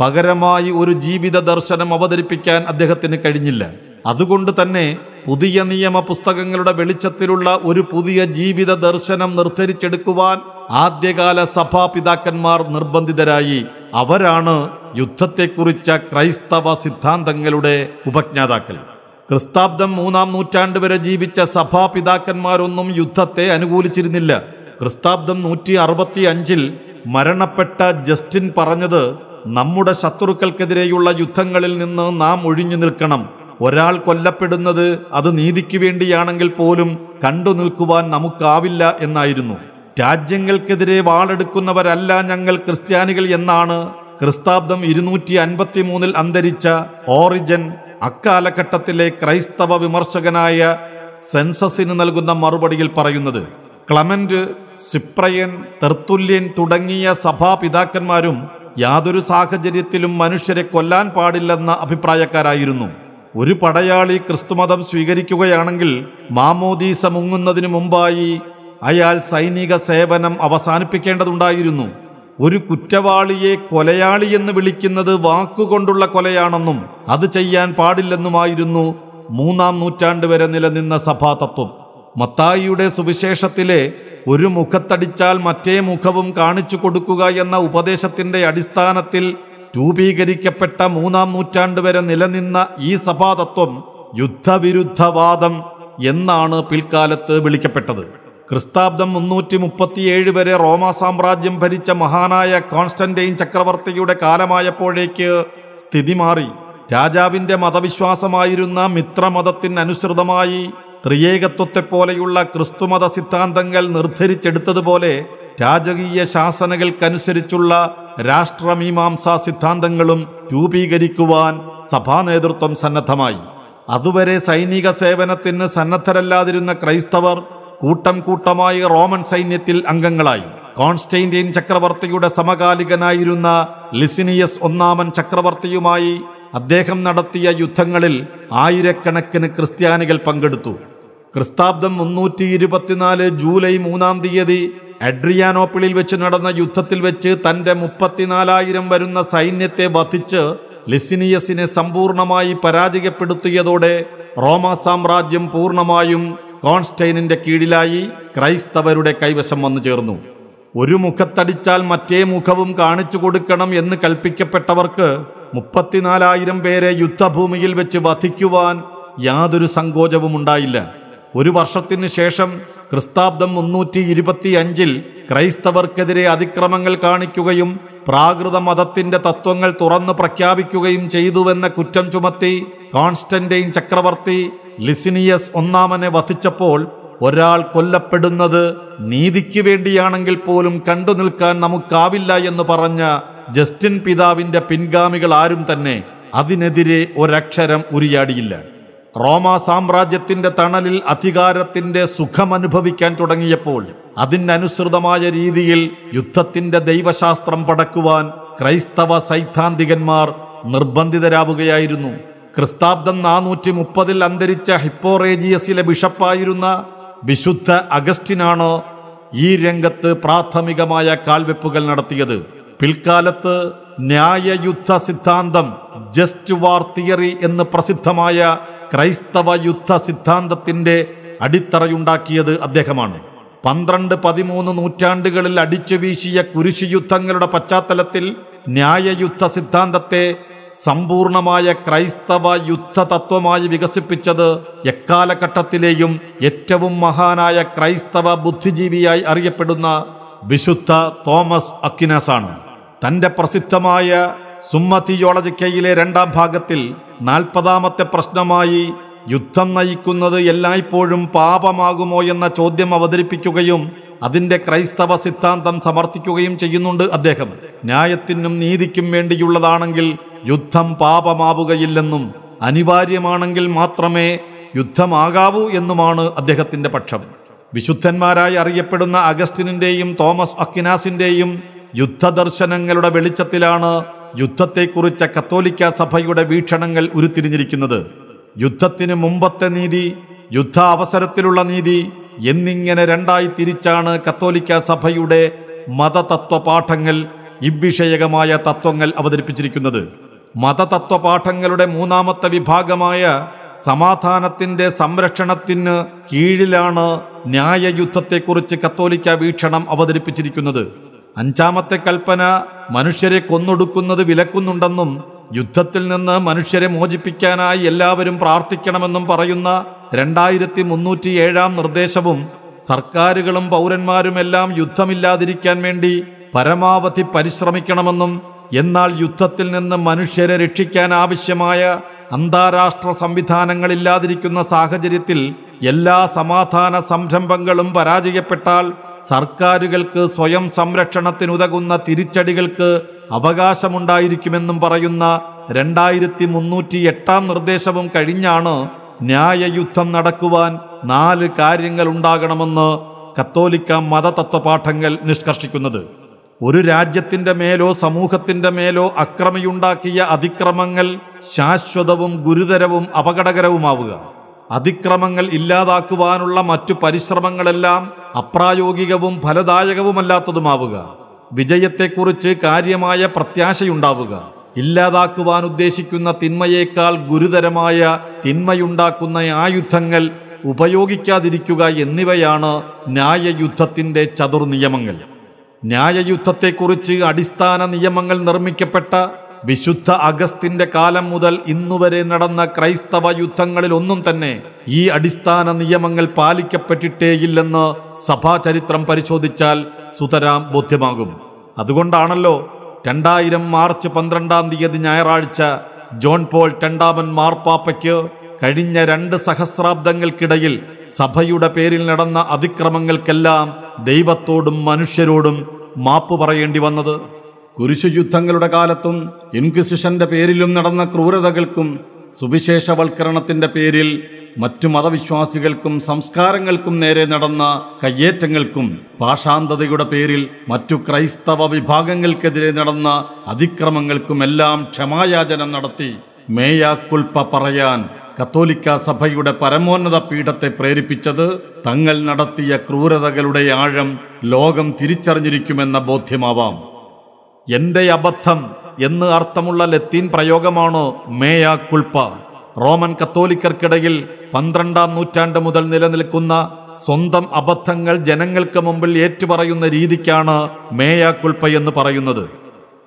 പകരമായി ഒരു ജീവിത ദർശനം അവതരിപ്പിക്കാൻ അദ്ദേഹത്തിന് കഴിഞ്ഞില്ല. അതുകൊണ്ട് തന്നെ പുതിയ നിയമ പുസ്തകങ്ങളുടെ വെളിച്ചത്തിലുള്ള ഒരു പുതിയ ജീവിത ദർശനം നിർദ്ധരിച്ചെടുക്കുവാൻ ആദ്യകാല സഭാപിതാക്കന്മാർ നിർബന്ധിതരായി. അവരാണ് യുദ്ധത്തെക്കുറിച്ച ക്രൈസ്തവ സിദ്ധാന്തങ്ങളുടെ ഉപജ്ഞാതാക്കൾ. ക്രിസ്താബ്ദം മൂന്നാം നൂറ്റാണ്ട് വരെ ജീവിച്ച സഭാപിതാക്കന്മാരൊന്നും യുദ്ധത്തെ അനുകൂലിച്ചിരുന്നില്ല. ക്രിസ്താബ്ദം നൂറ്റി അറുപത്തി അഞ്ചിൽ മരണപ്പെട്ട ജസ്റ്റിൻ പറഞ്ഞത് നമ്മുടെ ശത്രുക്കൾക്കെതിരെയുള്ള യുദ്ധങ്ങളിൽ നിന്ന് നാം ഒഴിഞ്ഞു നിൽക്കണം. ഒരാൾ കൊല്ലപ്പെടുന്നത് അത് നീതിക്ക് വേണ്ടിയാണെങ്കിൽ പോലും കണ്ടു നിൽക്കുവാൻ നമുക്കാവില്ല എന്നായിരുന്നു. രാജ്യങ്ങൾക്കെതിരെ വാളെടുക്കുന്നവരല്ല ഞങ്ങൾ ക്രിസ്ത്യാനികൾ എന്നാണ് ക്രിസ്താബ്ദം ഇരുന്നൂറ്റി അൻപത്തി മൂന്നിൽ അന്തരിച്ച ഓറിജൻ അക്കാലഘട്ടത്തിലെ ക്രൈസ്തവ വിമർശകനായ സെൻസസിന് നൽകുന്ന മറുപടിയിൽ പറയുന്നത്. ക്ലമന്റ് സിപ്രയൻ തെർത്തുല്യൻ തുടങ്ങിയ സഭാപിതാക്കന്മാരും യാതൊരു സാഹചര്യത്തിലും മനുഷ്യരെ കൊല്ലാൻ പാടില്ലെന്ന അഭിപ്രായക്കാരായിരുന്നു. ഒരു പടയാളി ക്രിസ്തുമതം സ്വീകരിക്കുകയാണെങ്കിൽ മാമോദീസ മുങ്ങുന്നതിനു മുമ്പായി അയാൾ സൈനിക സേവനം അവസാനിപ്പിക്കേണ്ടതുണ്ടായിരുന്നു. ഒരു കുറ്റവാളിയെ കൊലയാളി എന്ന് വിളിക്കുന്നത് വാക്കുകൊണ്ടുള്ള കൊലയാണെന്നും അത് ചെയ്യാൻ പാടില്ലെന്നുമായിരുന്നു മൂന്നാം നൂറ്റാണ്ട് വരെ നിലനിന്ന സഭാതത്വം. മത്തായിയുടെ സുവിശേഷത്തിലെ ഒരു മുഖത്തടിച്ചാൽ മറ്റേ മുഖവും കാണിച്ചു കൊടുക്കുക എന്ന ഉപദേശത്തിന്റെ അടിസ്ഥാനത്തിൽ രൂപീകരിക്കപ്പെട്ട മൂന്നാം നൂറ്റാണ്ട് വരെ നിലനിന്ന ഈ സഭാതത്വം യുദ്ധവിരുദ്ധവാദം എന്നാണ് പിൽക്കാലത്ത് വിളിക്കപ്പെട്ടത്. ക്രിസ്താബ്ദം മുന്നൂറ്റി മുപ്പത്തിയേഴ് വരെ റോമ സാമ്രാജ്യം ഭരിച്ച മഹാനായ കോൺസ്റ്റന്റൈൻ ചക്രവർത്തിയുടെ കാലമായപ്പോഴേക്ക് സ്ഥിതി മാറി. രാജാവിന്റെ മതവിശ്വാസമായിരുന്ന മിത്രമതത്തിനനുസൃതമായി ത്രിയേകത്വത്തെപ്പോലെയുള്ള ക്രിസ്തുമത സിദ്ധാന്തങ്ങൾ നിർദ്ധരിച്ചെടുത്തതുപോലെ രാജകീയ ശാസനകൾക്കനുസരിച്ചുള്ള രാഷ്ട്രമീമാംസാ സിദ്ധാന്തങ്ങളും രൂപീകരിക്കുവാൻ സഭാ നേതൃത്വം സന്നദ്ധമായി. അതുവരെ സൈനിക സേവനത്തിന് സന്നദ്ധരല്ലാതിരുന്ന ക്രൈസ്തവർ കൂട്ടം കൂട്ടമായി റോമൻ സൈന്യത്തിൽ അംഗങ്ങളായി. കോൺസ്റ്റൈന്റൈൻ ചക്രവർത്തിയുടെ സമകാലികനായിരുന്ന ലിസിനിയസ് ഒന്നാമൻ ചക്രവർത്തിയുമായി അദ്ദേഹം നടത്തിയ യുദ്ധങ്ങളിൽ ആയിരക്കണക്കിന് ക്രിസ്ത്യാനികൾ പങ്കെടുത്തു. ക്രിസ്താബ്ദം മുന്നൂറ്റി ഇരുപത്തിനാല് ജൂലൈ മൂന്നാം തീയതി അഡ്രിയാനോപ്പിളിൽ വെച്ച് നടന്ന യുദ്ധത്തിൽ വെച്ച് തന്റെ മുപ്പത്തിനാലായിരം വരുന്ന സൈന്യത്തെ വധിച്ച് ലിസിനിയസിനെ സമ്പൂർണമായി പരാജയപ്പെടുത്തിയതോടെ റോമ സാമ്രാജ്യം പൂർണമായും കോൺസ്റ്റൈനിന്റെ കീഴിലായി ക്രൈസ്തവരുടെ കൈവശം വന്നു ചേർന്നു. ഒരു മുഖത്തടിച്ചാൽ മറ്റേ മുഖവും കാണിച്ചു കൊടുക്കണം എന്ന് കൽപ്പിക്കപ്പെട്ടവർക്ക് മുപ്പത്തിനാലായിരം പേരെ യുദ്ധഭൂമിയിൽ വെച്ച് വധിക്കുവാൻ യാതൊരു സങ്കോചവും ഉണ്ടായില്ല. ഒരു വർഷത്തിന് ശേഷം ക്രിസ്താബ്ദം മുന്നൂറ്റി ഇരുപത്തി അഞ്ചിൽ ക്രൈസ്തവർക്കെതിരെ അതിക്രമങ്ങൾ കാണിക്കുകയും പ്രാകൃത മതത്തിന്റെ തത്വങ്ങൾ തുറന്നു പ്രഖ്യാപിക്കുകയും ചെയ്തുവെന്ന കുറ്റം ചുമത്തി കോൺസ്റ്റന്റൈൻ ചക്രവർത്തി ലിസിനിയസ് ഒന്നാമനെ വധിച്ചപ്പോൾ ഒരാൾ കൊല്ലപ്പെടുന്നത് നീതിക്ക് വേണ്ടിയാണെങ്കിൽ പോലും കണ്ടു നിൽക്കാൻ നമുക്കാവില്ല എന്ന് പറഞ്ഞ ജസ്റ്റിൻ പിതാവിന്റെ പിൻഗാമികൾ ആരും തന്നെ അതിനെതിരെ ഒരക്ഷരം ഉരിയാടിയില്ല. റോമ സാമ്രാജ്യത്തിന്റെ തണലിൽ അധികാരത്തിന്റെ സുഖമനുഭവിക്കാൻ തുടങ്ങിയപ്പോൾ അതിനനുസൃതമായ രീതിയിൽ യുദ്ധത്തിന്റെ ദൈവശാസ്ത്രം പടക്കുവാൻ ക്രൈസ്തവ സൈദ്ധാന്തികന്മാർ നിർബന്ധിതരാവുകയായിരുന്നു. ക്രിസ്താബ്ദം നാനൂറ്റി മുപ്പതിൽ അന്തരിച്ച ഹിപ്പോറേജിയസിലെ ബിഷപ്പായിരുന്ന വിശുദ്ധ അഗസ്റ്റിനാണോ ഈ രംഗത്ത് പ്രാഥമികമായ കാൽവെപ്പുകൾ നടത്തിയത്? പിൽക്കാലത്ത് ന്യായയുദ്ധ സിദ്ധാന്തം ജസ്റ്റ് വാർ തിയറി എന്ന് പ്രസിദ്ധമായ ക്രൈസ്തവ യുദ്ധ സിദ്ധാന്തത്തിന്റെ അടിത്തറയുണ്ടാക്കിയത് അദ്ദേഹമാണ്. പന്ത്രണ്ട് പതിമൂന്ന് നൂറ്റാണ്ടുകളിൽ അടിച്ചു വീശിയ കുരിശു യുദ്ധങ്ങളുടെ പശ്ചാത്തലത്തിൽ ന്യായയുദ്ധ സിദ്ധാന്തത്തെ സമ്പൂർണമായ ക്രൈസ്തവ യുദ്ധ തത്വമായി വികസിപ്പിച്ചത് എക്കാലഘട്ടത്തിലെയും ഏറ്റവും മഹാനായ ക്രൈസ്തവ ബുദ്ധിജീവിയായി അറിയപ്പെടുന്ന വിശുദ്ധ തോമസ് അക്കിനാസ് ആണ് തന്റെ പ്രസിദ്ധമായ സുമ്മ തിയോളജിക്കയിലെ രണ്ടാം ഭാഗത്തിൽ നാൽപ്പതാമത്തെ പ്രശ്നമായി യുദ്ധം നയിക്കുന്നത് എല്ലായ്പ്പോഴും പാപമാകുമോ എന്ന ചോദ്യം അവതരിപ്പിക്കുകയും അതിന്റെ ക്രൈസ്തവ സിദ്ധാന്തം സമർത്ഥിക്കുകയും ചെയ്യുന്നുണ്ട് അദ്ദേഹം. ന്യായത്തിനും നീതിക്കും വേണ്ടിയുള്ളതാണെങ്കിൽ യുദ്ധം പാപമാവുകയില്ലെന്നും അനിവാര്യമാണെങ്കിൽ മാത്രമേ യുദ്ധമാകാവൂ എന്നുമാണ് അദ്ദേഹത്തിന്റെ പക്ഷം. വിശുദ്ധന്മാരായി അറിയപ്പെടുന്ന അഗസ്റ്റിനിന്റെയും തോമസ് അക്കിനാസിന്റെയും യുദ്ധദർശനങ്ങളുടെ വെളിച്ചത്തിലാണ് യുദ്ധത്തെക്കുറിച്ച കത്തോലിക്ക സഭയുടെ വീക്ഷണങ്ങൾ ഉരുത്തിരിഞ്ഞിരിക്കുന്നത്. യുദ്ധത്തിന് മുമ്പത്തെ നീതി യുദ്ധ അവസരത്തിലുള്ള നീതി എന്നിങ്ങനെ രണ്ടായി തിരിച്ചാണ് കത്തോലിക്ക സഭയുടെ മതതത്വ പാഠങ്ങൾ ഇவ்വിഷയകമായ തത്വങ്ങൾ അവതരിപ്പിച്ചിരിക്കുന്നത്. മതതത്വപാഠങ്ങളുടെ മൂന്നാമത്തെ വിഭാഗമായ സമാധാനത്തിന്റെ സംരക്ഷണത്തിന് കീഴിലാണ് ന്യായയുദ്ധത്തെക്കുറിച്ച് കത്തോലിക്ക വീക്ഷണം അവതരിപ്പിച്ചിരിക്കുന്നത്. അഞ്ചാമത്തെ കൽപ്പന മനുഷ്യരെ കൊന്നൊടുക്കുന്നത് വിലക്കുന്നുണ്ടെന്നും യുദ്ധത്തിൽ നിന്ന് മനുഷ്യരെ മോചിപ്പിക്കാനായി എല്ലാവരും പ്രാർത്ഥിക്കണമെന്നും പറയുന്ന രണ്ടായിരത്തി മുന്നൂറ്റി ഏഴാം നിർദ്ദേശവും സർക്കാരുകളും പൗരന്മാരുമെല്ലാം യുദ്ധമില്ലാതിരിക്കാൻ വേണ്ടി പരമാവധി പരിശ്രമിക്കണമെന്നും എന്നാൽ യുദ്ധത്തിൽ നിന്ന് മനുഷ്യരെ രക്ഷിക്കാൻ ആവശ്യമായ അന്താരാഷ്ട്ര സംവിധാനങ്ങളില്ലാതിരിക്കുന്ന സാഹചര്യത്തിൽ എല്ലാ സമാധാന സംരംഭങ്ങളും പരാജയപ്പെട്ടാൽ സർക്കാരുകൾക്ക് സ്വയം സംരക്ഷണത്തിനുതകുന്ന തിരിച്ചടികൾക്ക് അവകാശമുണ്ടായിരിക്കുമെന്നും പറയുന്ന രണ്ടായിരത്തി മുന്നൂറ്റി എട്ടാം നിർദ്ദേശവും കഴിഞ്ഞാണ് ന്യായയുദ്ധം നടക്കുവാൻ നാല് കാര്യങ്ങൾ ഉണ്ടാകണമെന്ന് കത്തോലിക്ക മതതത്വപാഠങ്ങൾ നിഷ്കർഷിക്കുന്നത്. ഒരു രാജ്യത്തിന്റെ മേലോ സമൂഹത്തിന്റെ മേലോ അക്രമിയുണ്ടാക്കിയ അതിക്രമങ്ങൾ ശാശ്വതവും ഗുരുതരവും അപകടകരവുമാവുക. അതിക്രമങ്ങൾ ഇല്ലാതാക്കുവാനുള്ള മറ്റു പരിശ്രമങ്ങളെല്ലാം അപ്രായോഗികവും ഫലദായകവുമല്ലാത്തതുമാവുക. വിജയത്തെക്കുറിച്ച് കാര്യമായ പ്രത്യാശയുണ്ടാവുക. ഇല്ലാതാക്കുവാൻ ഉദ്ദേശിക്കുന്ന തിന്മയേക്കാൾ ഗുരുതരമായ തിന്മയുണ്ടാക്കുന്ന ആയുധങ്ങൾ ഉപയോഗിക്കാതിരിക്കുക എന്നിവയാണ് ന്യായയുദ്ധത്തിന്റെ ചതുർനിയമങ്ങൾ. ന്യായയുദ്ധത്തെക്കുറിച്ച് അടിസ്ഥാന നിയമങ്ങൾ നിർമ്മിക്കപ്പെട്ട വിശുദ്ധ അഗസ്തിന്റെ കാലം മുതൽ ഇന്നുവരെ നടന്ന ക്രൈസ്തവ യുദ്ധങ്ങളിൽ ഒന്നും തന്നെ ഈ അടിസ്ഥാന നിയമങ്ങൾ പാലിക്കപ്പെട്ടിട്ടേയില്ലെന്ന് സഭാചരിത്രം പരിശോധിച്ചാൽ സുതരാം ബോധ്യമാകും. അതുകൊണ്ടാണല്ലോ രണ്ടായിരം മാർച്ച് പന്ത്രണ്ടാം തീയതി ഞായറാഴ്ച ജോൺ പോൾ രണ്ടാമൻ മാർപ്പാപ്പയ്ക്ക് കഴിഞ്ഞ രണ്ട് സഹസ്രാബ്ദങ്ങൾക്കിടയിൽ സഭയുടെ പേരിൽ നടന്ന അതിക്രമങ്ങൾക്കെല്ലാം ദൈവത്തോടും മനുഷ്യരോടും മാപ്പ് പറയേണ്ടി വന്നത്. കുരിശുയുദ്ധങ്ങളുടെ കാലത്തും ഇൻക്വിസിഷന്റെ പേരിലും നടന്ന ക്രൂരതകൾക്കും സുവിശേഷവൽക്കരണത്തിന്റെ പേരിൽ മറ്റു മതവിശ്വാസികൾക്കും സംസ്കാരങ്ങൾക്കും നേരെ നടന്ന കയ്യേറ്റങ്ങൾക്കും ഭാഷാന്തതയുടെ പേരിൽ മറ്റു ക്രൈസ്തവ വിഭാഗങ്ങൾക്കെതിരെ നടന്ന അതിക്രമങ്ങൾക്കുമെല്ലാം ക്ഷമായാചനം നടത്തി മേയാക്കുൽപ്പ പറയാൻ കത്തോലിക്ക സഭയുടെ പരമോന്നത പീഠത്തെ പ്രേരിപ്പിച്ചത് തങ്ങൾ നടത്തിയ ക്രൂരതകളുടെ ആഴം ലോകം തിരിച്ചറിഞ്ഞിരിക്കുമെന്ന ബോധ്യമാവാം. എന്റെ അബദ്ധം എന്ന് അർത്ഥമുള്ള ലത്തീൻ പ്രയോഗമാണ് മേയ കുൾപ്പ റോമൻ കത്തോലിക്കർക്കിടയിൽ പന്ത്രണ്ടാം നൂറ്റാണ്ട് മുതൽ നിലനിൽക്കുന്ന സ്വന്തം അബദ്ധങ്ങൾ ജനങ്ങൾക്ക് മുമ്പിൽ ഏറ്റുപറയുന്ന രീതിക്കാണ് മേയ കുൾപ്പ എന്ന് പറയുന്നത്.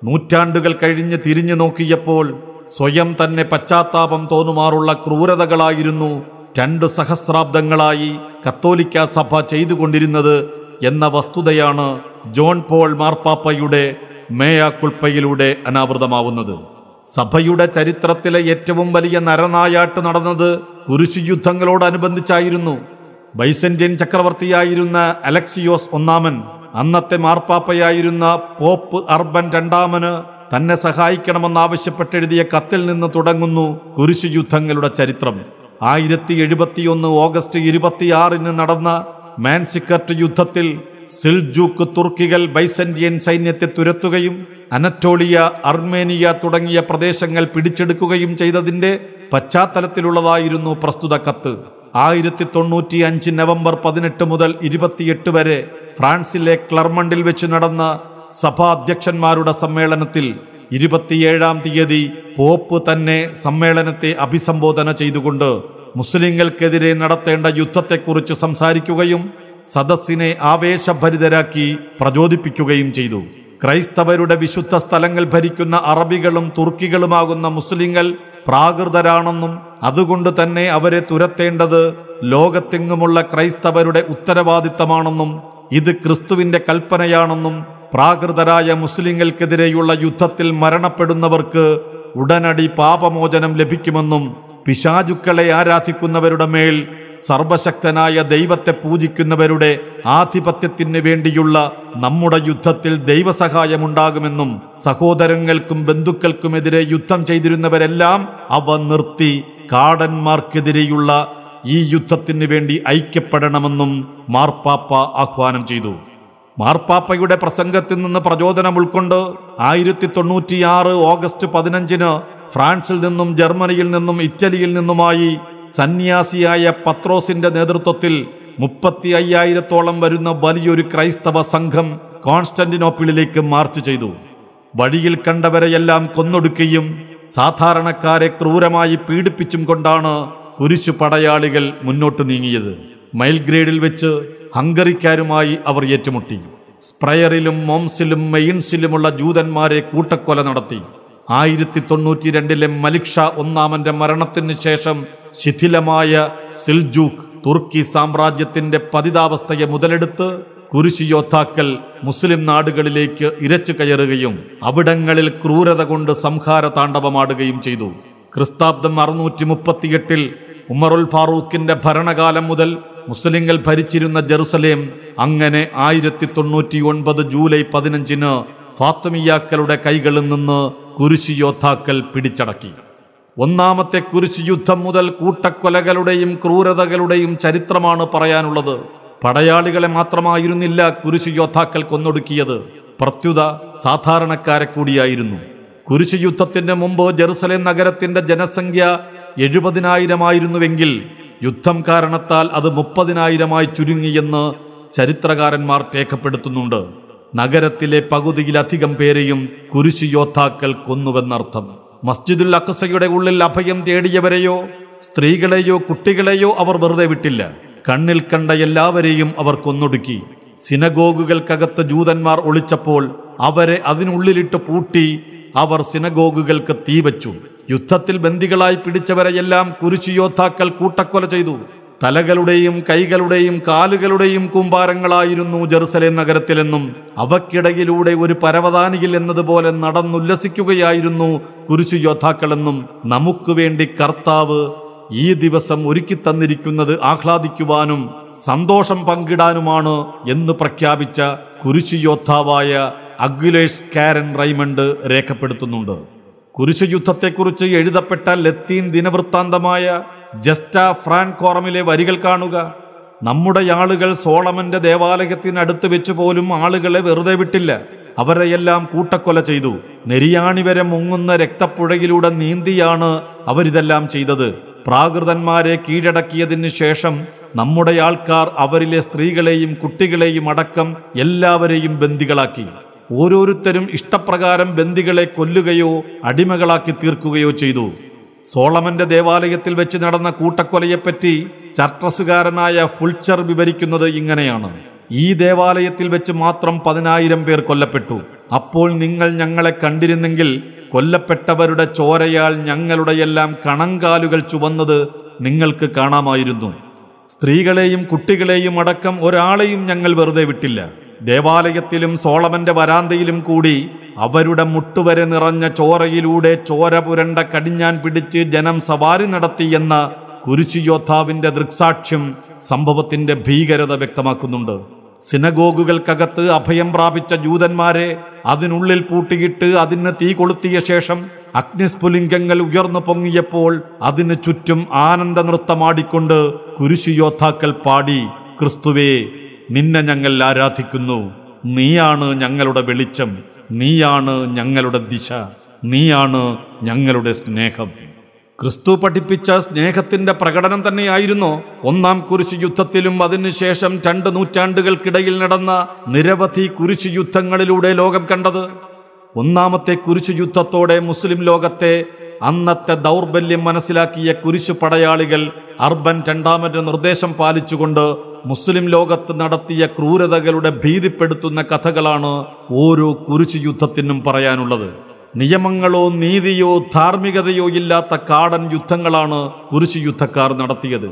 നൂറ്റാണ്ടുകൾ കഴിഞ്ഞ് തിരിഞ്ഞു നോക്കിയപ്പോൾ സ്വയം തന്നെ പശ്ചാത്താപം തോന്നുമാറുള്ള ക്രൂരതകളായിരുന്നു രണ്ട് സഹസ്രാബ്ദങ്ങളായി കത്തോലിക്ക സഭ ചെയ്തുകൊണ്ടിരുന്നത് എന്ന വസ്തുതയാണ് ജോൺ പോൾ മാർപ്പാപ്പയുടെ മേയാക്കുൾപ്പയിലൂടെ അനാവൃതമാവുന്നത്. സഭയുടെ ചരിത്രത്തിലെ ഏറ്റവും വലിയ നരനായാട്ട് നടന്നത് കുരിശുയുദ്ധങ്ങളോടനുബന്ധിച്ചായിരുന്നു ബൈസന്റിയൻ ചക്രവർത്തിയായിരുന്ന അലക്സിയോസ് ഒന്നാമൻ അന്നത്തെ മാർപ്പാപ്പയായിരുന്ന പോപ്പ് അർബൻ രണ്ടാമന് തന്നെ സഹായിക്കണമെന്നാവശ്യപ്പെട്ടെഴുതിയ കത്തിൽ നിന്ന് തുടങ്ങുന്നു കുരിശു യുദ്ധങ്ങളുടെ ചരിത്രം. ആയിരത്തി എഴുപത്തിയൊന്ന് ഓഗസ്റ്റ് ഇരുപത്തിയാറിന് നടന്ന മാൻസിക്കർട്ട് യുദ്ധത്തിൽ സിൽജൂക്ക് തുർക്കികൾ ബൈസന്റിയൻ സൈന്യത്തെ തുരത്തുകയും അനറ്റോളിയ അർമേനിയ തുടങ്ങിയ പ്രദേശങ്ങൾ പിടിച്ചെടുക്കുകയും ചെയ്തതിന്റെ പശ്ചാത്തലത്തിലുള്ളതായിരുന്നു പ്രസ്തുത കത്ത്. ആയിരത്തി തൊണ്ണൂറ്റി അഞ്ച് നവംബർ പതിനെട്ട് മുതൽ ഇരുപത്തിയെട്ട് വരെ ഫ്രാൻസിലെ ക്ലർമണ്ടിൽ വെച്ച് നടന്ന സഭാധ്യക്ഷന്മാരുടെ സമ്മേളനത്തിൽ ഇരുപത്തിയേഴാം തീയതി പോപ്പ് തന്നെ സമ്മേളനത്തെ അഭിസംബോധന ചെയ്തുകൊണ്ട് മുസ്ലിങ്ങൾക്കെതിരെ നടത്തേണ്ട യുദ്ധത്തെക്കുറിച്ച് സംസാരിക്കുകയും സദസ്സിനെ ആവേശഭരിതരാക്കി പ്രചോദിപ്പിക്കുകയും ചെയ്തു. ക്രൈസ്തവരുടെ വിശുദ്ധ സ്ഥലങ്ങൾ ഭരിക്കുന്ന അറബികളും തുർക്കികളുമാകുന്ന മുസ്ലിങ്ങൾ പ്രാകൃതരാണെന്നും അതുകൊണ്ട് തന്നെ അവരെ തുരത്തേണ്ടത് ലോകത്തെങ്ങുമുള്ള ക്രൈസ്തവരുടെ ഉത്തരവാദിത്തമാണെന്നും ഇത് ക്രിസ്തുവിന്റെ കൽപ്പനയാണെന്നും പ്രാകൃതരായ മുസ്ലിങ്ങൾക്കെതിരെയുള്ള യുദ്ധത്തിൽ മരണപ്പെടുന്നവർക്ക് ഉടനടി പാപമോചനം ലഭിക്കുമെന്നും പിശാചുക്കളെ ആരാധിക്കുന്നവരുടെ മേൽ സർവശക്തനായ ദൈവത്തെ പൂജിക്കുന്നവരുടെ ആധിപത്യത്തിന് വേണ്ടിയുള്ള നമ്മുടെ യുദ്ധത്തിൽ ദൈവസഹായമുണ്ടാകുമെന്നും സഹോദരങ്ങൾക്കും ബന്ധുക്കൾക്കുമെതിരെ യുദ്ധം ചെയ്തിരുന്നവരെല്ലാം അവ നിർത്തി കാടന്മാർക്കെതിരെയുള്ള ഈ യുദ്ധത്തിന് വേണ്ടി ഐക്യപ്പെടണമെന്നും മാർപ്പാപ്പ ആഹ്വാനം ചെയ്തു. മാർപ്പാപ്പയുടെ പ്രസംഗത്തിൽ നിന്ന് പ്രചോദനം ഉൾക്കൊണ്ട് ആയിരത്തി തൊണ്ണൂറ്റിയാറ് ഓഗസ്റ്റ് പതിനഞ്ചിന് ഫ്രാൻസിൽ നിന്നും ജർമ്മനിയിൽ നിന്നും ഇറ്റലിയിൽ നിന്നുമായി സന്യാസിയായ പത്രോസിന്റെ നേതൃത്വത്തിൽ മുപ്പത്തി അയ്യായിരത്തോളം വരുന്ന വലിയൊരു ക്രൈസ്തവ സംഘം കോൺസ്റ്റന്റിനോപ്പിളിലേക്ക് മാർച്ച് ചെയ്തു. വഴിയിൽ കണ്ടവരെയെല്ലാം കൊന്നൊടുക്കുകയും സാധാരണക്കാരെ ക്രൂരമായി പീഡിപ്പിച്ചും കൊണ്ടാണ് കുരിശു പടയാളികൾ മുന്നോട്ട് നീങ്ങിയത്. മൈൽഗ്രേഡിൽ വെച്ച് ഹംഗറിക്കാരുമായി അവർ ഏറ്റുമുട്ടി. സ്പ്രയറിലും മോംസിലും മെയിൻസിലുമുള്ള ജൂതന്മാരെ കൂട്ടക്കൊല നടത്തി. ആയിരത്തി തൊണ്ണൂറ്റി രണ്ടിലെ മലിക്ഷ ഒന്നാമന്റെ മരണത്തിന് ശേഷം ശിഥിലമായ സിൽജൂക്ക് തുർക്കി സാമ്രാജ്യത്തിന്റെ പതിതാവസ്ഥയെ മുതലെടുത്ത് കുരിശി യോദ്ധാക്കൾ മുസ്ലിം നാടുകളിലേക്ക് ഇരച്ചു കയറുകയും അവിടങ്ങളിൽ ക്രൂരത കൊണ്ട് സംഹാര താണ്ഡവമാടുകയും ചെയ്തു. ക്രിസ്താബ്ദം അറുന്നൂറ്റി മുപ്പത്തിയെട്ടിൽ ഉമറുൽ ഫാറൂഖിന്റെ ഭരണകാലം മുതൽ മുസ്ലിങ്ങൾ ഭരിച്ചിരുന്ന ജെറുസലേം അങ്ങനെ ആയിരത്തി തൊണ്ണൂറ്റി ഒൻപത് ജൂലൈ പതിനഞ്ചിന് ഫാത്തുമിയാക്കളുടെ കൈകളിൽ നിന്ന് കുരിശു യോദ്ധാക്കൾ പിടിച്ചടക്കി. ഒന്നാമത്തെ കുരിശു യുദ്ധം മുതൽ കൂട്ടക്കൊലകളുടെയും ക്രൂരതകളുടെയും ചരിത്രമാണ് പറയാനുള്ളത്. പടയാളികളെ മാത്രമായിരുന്നില്ല കുരിശു യോദ്ധാക്കൾ കൊന്നൊടുക്കിയത്. പ്രത്യുത സാധാരണക്കാരെ കൂടിയായിരുന്നു. കുരിശു യുദ്ധത്തിന് മുമ്പ് ജെറുസലേം നഗരത്തിന്റെ ജനസംഖ്യ എഴുപതിനായിരമായിരുന്നുവെങ്കിൽ യുദ്ധം കാരണത്താൽ അത് മുപ്പതിനായിരമായി ചുരുങ്ങിയെന്ന് ചരിത്രകാരന്മാർ രേഖപ്പെടുത്തുന്നുണ്ട്. നഗരത്തിലെ പകുതിയിലധികം പേരെയും കുരിശു യോദ്ധാക്കൾ കൊന്നുവെന്നർത്ഥം. മസ്ജിദുൽ അക്സയുടെ ഉള്ളിൽ അഭയം തേടിയവരെയോ സ്ത്രീകളെയോ കുട്ടികളെയോ അവർ വെറുതെ വിട്ടില്ല. കണ്ണിൽ കണ്ട എല്ലാവരെയും അവർ കൊന്നൊടുക്കി. സിനഗോഗുകൾക്കകത്ത് ജൂതന്മാർ ഒളിച്ചപ്പോൾ അവരെ അതിനുള്ളിലിട്ട് പൂട്ടി അവർ സിനഗോഗുകൾക്ക് തീവച്ചു. യുദ്ധത്തിൽ ബന്ദികളായി പിടിച്ചവരെയെല്ലാം കുരിശു യോദ്ധാക്കൾ കൂട്ടക്കൊല ചെയ്തു. തലകളുടെയും കൈകളുടെയും കാലുകളുടെയും കൂമ്പാരങ്ങളായിരുന്നു ജെറുസലേം നഗരത്തിലെന്നും അവക്കിടയിലൂടെ ഒരു പരവതാനിയിൽ എന്നതുപോലെ നടന്നുല്ലസിക്കുകയായിരുന്നു കുരിശു യോദ്ധാക്കളെന്നും നമുക്ക് വേണ്ടി കർത്താവ് ഈ ദിവസം ഒരുക്കി തന്നിരിക്കുന്നത് ആഹ്ലാദിക്കുവാനും സന്തോഷം പങ്കിടാനുമാണ് എന്ന് പ്രഖ്യാപിച്ച കുരിശു യോദ്ധാവായ അഗുലേഷ് കാരൻ റൈമണ്ട് രേഖപ്പെടുത്തുന്നുണ്ട്. കുരിശു യുദ്ധത്തെക്കുറിച്ച് എഴുതപ്പെട്ട ലത്തീൻ ദിനവൃത്താന്തമായ ജസ്റ്റ ഫ്രാൻകോറമിലെ വരികൾ കാണുക. നമ്മുടെ ആളുകൾ സോളമന്റെ ദേവാലയത്തിനടുത്ത് വെച്ച് പോലും ആളുകളെ വെറുതെ വിട്ടില്ല. അവരെയെല്ലാം കൂട്ടക്കൊല ചെയ്തു. നെരിയാണി വരെ മുങ്ങുന്ന രക്തപ്പുഴയിലൂടെ നീന്തിയാണ് അവരിതെല്ലാം ചെയ്തത്. പ്രാകൃതന്മാരെ കീഴടക്കിയതിനു ശേഷം നമ്മുടെ ആൾക്കാർ അവരിലെ സ്ത്രീകളെയും കുട്ടികളെയും അടക്കം എല്ലാവരെയും ബന്ദികളാക്കി. ഓരോരുത്തരും ഇഷ്ടപ്രകാരം ബന്ദികളെ കൊല്ലുകയോ അടിമകളാക്കി തീർക്കുകയോ ചെയ്തു. സോളമന്റെ ദേവാലയത്തിൽ വെച്ച് നടന്ന കൂട്ടക്കൊലയെപ്പറ്റി ചർട്ടസുകാരനായ ഫുൾച്ചർ വിവരിക്കുന്നത് ഇങ്ങനെയാണ്. ഈ ദേവാലയത്തിൽ വെച്ച് മാത്രം പതിനായിരം പേർ കൊല്ലപ്പെട്ടു. അപ്പോൾ നിങ്ങൾ ഞങ്ങളെ കണ്ടിരുന്നെങ്കിൽ കൊല്ലപ്പെട്ടവരുടെ ചോരയാൽ ഞങ്ങളുടെയെല്ലാം കണങ്കാലുകൾ ചുവന്നത് നിങ്ങൾക്ക് കാണാമായിരുന്നു. സ്ത്രീകളെയും കുട്ടികളെയും അടക്കം ഒരാളെയും ഞങ്ങൾ വെറുതെ വിട്ടില്ല. ദേവാലയത്തിലും സോളമന്റെ വരാന്തയിലും കൂടി അവരുടെ മുട്ടുവരെ നിറഞ്ഞ ചോരയിലൂടെ ചോര പുരണ്ട കടിഞ്ഞാൻ പിടിച്ച് ജനം സവാരി നടത്തിയെന്ന കുരിശു യോദ്ധാവിന്റെ ദൃക്സാക്ഷ്യം സംഭവത്തിന്റെ ഭീകരത വ്യക്തമാക്കുന്നുണ്ട്. സിനഗോഗുകൾക്കകത്ത് അഭയം പ്രാപിച്ച ജൂതന്മാരെ അതിനുള്ളിൽ പൂട്ടിയിട്ട് അതിന് തീ കൊളുത്തിയ ശേഷം അഗ്നിസ്ഫുലിംഗങ്ങൾ ഉയർന്നു പൊങ്ങിയപ്പോൾ അതിനു ചുറ്റും ആനന്ദ നൃത്തമാടിക്കൊണ്ട് കുരിശു യോദ്ധാക്കൾ പാടി ക്രിസ്തുവേ നിന്നെ ഞങ്ങൾ ആരാധിക്കുന്നു. നീയാണ് ഞങ്ങളുടെ വെളിച്ചം. നീയാണ് ഞങ്ങളുടെ ദിശ. നീയാണ് ഞങ്ങളുടെ സ്നേഹം. ക്രിസ്തു പഠിപ്പിച്ച സ്നേഹത്തിന്റെ പ്രകടനം തന്നെയായിരുന്നു ഒന്നാം കുരിശു യുദ്ധത്തിലും അതിനുശേഷം രണ്ട് നൂറ്റാണ്ടുകൾക്കിടയിൽ നടന്ന നിരവധി കുരിശു യുദ്ധങ്ങളിലൂടെ ലോകം കണ്ടത്. ഒന്നാമത്തെ കുരിശു യുദ്ധത്തോടെ മുസ്ലിം ലോകത്തെ അന്നത്തെ ദൗർബല്യം മനസ്സിലാക്കിയ കുരിശു പടയാളികൾ അർബൻ രണ്ടാമന്റെ നിർദ്ദേശം പാലിച്ചുകൊണ്ട് മുസ്ലിം ലോകത്ത് നടത്തിയ ക്രൂരതകളുടെ ഭീതിപ്പെടുത്തുന്ന കഥകളാണ് ഓരോ കുരിശു യുദ്ധത്തിനും പറയാനുള്ളത്. നിയമങ്ങളോ നീതിയോ ധാർമ്മികതയോ ഇല്ലാത്ത കാടൻ യുദ്ധങ്ങളാണ് കുരിശു യുദ്ധക്കാർ നടത്തിയത്.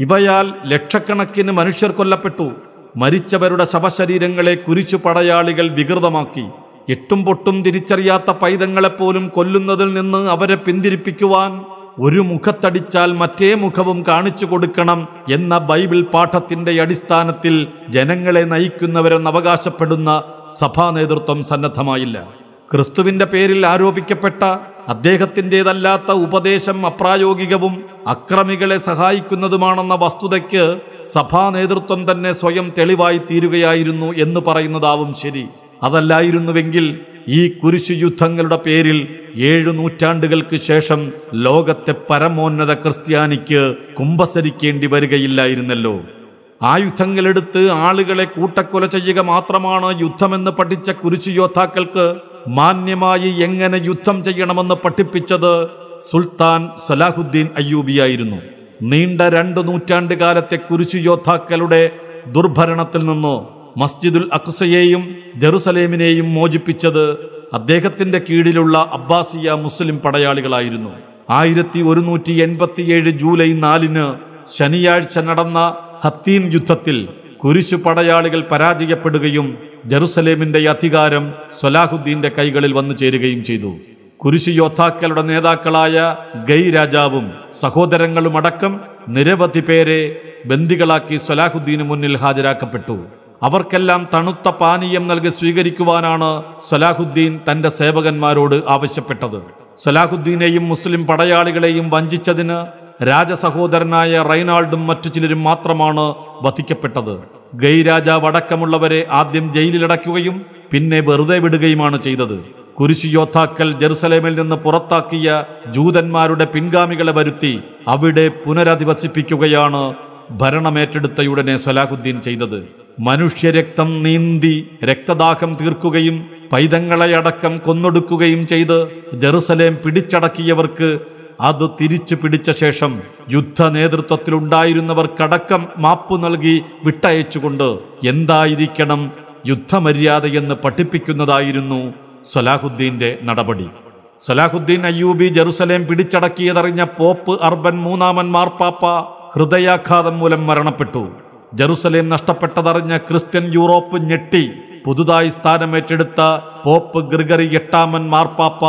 ഇവയാൽ ലക്ഷക്കണക്കിന് മനുഷ്യർ കൊല്ലപ്പെട്ടു. മരിച്ചവരുടെ ശവശരീരങ്ങളെ കുരിശു പടയാളികൾ വികൃതമാക്കി. എട്ടും പൊട്ടും തിരിച്ചറിയാത്ത പൈതങ്ങളെപ്പോലും കൊല്ലുന്നതിൽ നിന്ന് അവരെ പിന്തിരിപ്പിക്കുവാൻ ഒരു മുഖത്തടിച്ചാൽ മറ്റേ മുഖവും കാണിച്ചു കൊടുക്കണം എന്ന ബൈബിൾ പാഠത്തിന്റെ അടിസ്ഥാനത്തിൽ ജനങ്ങളെ നയിക്കുന്നവരെന്ന് അവകാശപ്പെടുന്ന സഭാ നേതൃത്വം സന്നദ്ധമായില്ല. ക്രിസ്തുവിന്റെ പേരിൽ ആരോപിക്കപ്പെട്ട അദ്ദേഹത്തിന്റെതല്ലാത്ത ഉപദേശം അപ്രായോഗികവും അക്രമികളെ സഹായിക്കുന്നതുമാണെന്ന വസ്തുതയ്ക്ക് സഭാ നേതൃത്വം തന്നെ സ്വയം തെളിവായി തീരുകയായിരുന്നു എന്ന് പറയുന്നതാവും ശരി. അതല്ലായിരുന്നുവെങ്കിൽ ഈ കുരിശു യുദ്ധങ്ങളുടെ പേരിൽ ഏഴു നൂറ്റാണ്ടുകൾക്ക് ശേഷം ലോകത്തെ പരമോന്നത ക്രിസ്ത്യാനിക്ക് കുമ്പസരിക്കേണ്ടി വരികയില്ലായിരുന്നല്ലോ. ആ യുദ്ധങ്ങളെടുത്ത് ആളുകളെ കൂട്ടക്കൊല ചെയ്യുക മാത്രമാണ് യുദ്ധമെന്ന് പഠിച്ച കുരിശു യോദ്ധാക്കൾക്ക് മാന്യമായി എങ്ങനെ യുദ്ധം ചെയ്യണമെന്ന് പഠിപ്പിച്ചത് സുൽത്താൻ സലാഹുദ്ദീൻ അയ്യൂബിയായിരുന്നു നീണ്ട രണ്ട് നൂറ്റാണ്ട് കാലത്തെ കുരിശു യോദ്ധാക്കളുടെ ദുർഭരണത്തിൽ നിന്ന് മസ്ജിദുൽ അക്സയെയും ജെറുസലേമിനെയും മോചിപ്പിച്ചത് അദ്ദേഹത്തിന്റെ കീഴിലുള്ള അബ്ബാസിയ മുസ്ലിം പടയാളികളായിരുന്നു. ആയിരത്തി ഒരുന്നൂറ്റി എൺപത്തിയേഴ് ജൂലൈ നാലിന് ശനിയാഴ്ച നടന്ന ഹത്തീൻ യുദ്ധത്തിൽ കുരിശു പടയാളികൾ പരാജയപ്പെടുകയും ജെറുസലേമിന്റെ അധികാരം സൊലാഹുദ്ദീന്റെ കൈകളിൽ വന്നു ചേരുകയും ചെയ്തു. കുരിശു യോദ്ധാക്കളുടെ നേതാക്കളായ ഗൈ രാജാവും സഹോദരങ്ങളും അടക്കം നിരവധി പേരെ ബന്ദികളാക്കി സൊലാഹുദ്ദീന് മുന്നിൽ ഹാജരാക്കപ്പെട്ടു. അവർക്കെല്ലാം തണുത്ത പാനീയം നൽകി സ്വീകരിക്കുവാനാണ് സലാഹുദ്ദീൻ തന്റെ സേവകന്മാരോട് ആവശ്യപ്പെട്ടത്. സലാഹുദ്ദീനെയും മുസ്ലിം പടയാളികളെയും വഞ്ചിച്ചതിന് രാജസഹോദരനായ റൈനാൾഡും മറ്റു ചിലരും മാത്രമാണ് വധിക്കപ്പെട്ടത്. ഗൈ രാജാവ് അടക്കമുള്ളവരെ ആദ്യം ജയിലിലടക്കുകയും പിന്നെ വെറുതെ വിടുകയുമാണ് ചെയ്തത്. കുരിശു യോദ്ധാക്കൾ ജെറുസലേമിൽ നിന്ന് പുറത്താക്കിയ ജൂതന്മാരുടെ പിൻഗാമികളെ വരുത്തി അവിടെ പുനരധിവസിപ്പിക്കുകയാണ് ഭരണമേറ്റെടുത്തയുടനെ സലാഹുദ്ദീൻ ചെയ്തത്. മനുഷ്യരക്തം നീന്തി രക്തദാഹം തീർക്കുകയും പൈതങ്ങളെ അടക്കം കൊന്നൊടുക്കുകയും ചെയ്ത് ജെറുസലേം പിടിച്ചടക്കിയവർക്ക് അത് തിരിച്ചു പിടിച്ച ശേഷം യുദ്ധ നേതൃത്വത്തിലുണ്ടായിരുന്നവർക്കടക്കം മാപ്പ് നൽകി വിട്ടയച്ചുകൊണ്ട് എന്തായിരിക്കണം യുദ്ധമര്യാദയെന്ന് പഠിപ്പിക്കുന്നതായിരുന്നു സലാഹുദ്ദീന്റെ നടപടി. സലാഹുദ്ദീൻ അയ്യൂബി ജെറുസലേം പിടിച്ചടക്കിയതറിഞ്ഞ പോപ്പ് അർബൻ മൂന്നാമൻ മാർപ്പാപ്പ ഹൃദയാഘാതം മൂലം മരണപ്പെട്ടു. ജെറുസലേം നഷ്ടപ്പെട്ടതറിഞ്ഞ ക്രിസ്ത്യൻ യൂറോപ്പ് ഞെട്ടി. പുതുതായി സ്ഥാനമേറ്റെടുത്ത പോപ്പ് ഗ്രിഗറി എട്ടാമൻ മാർപ്പാപ്പ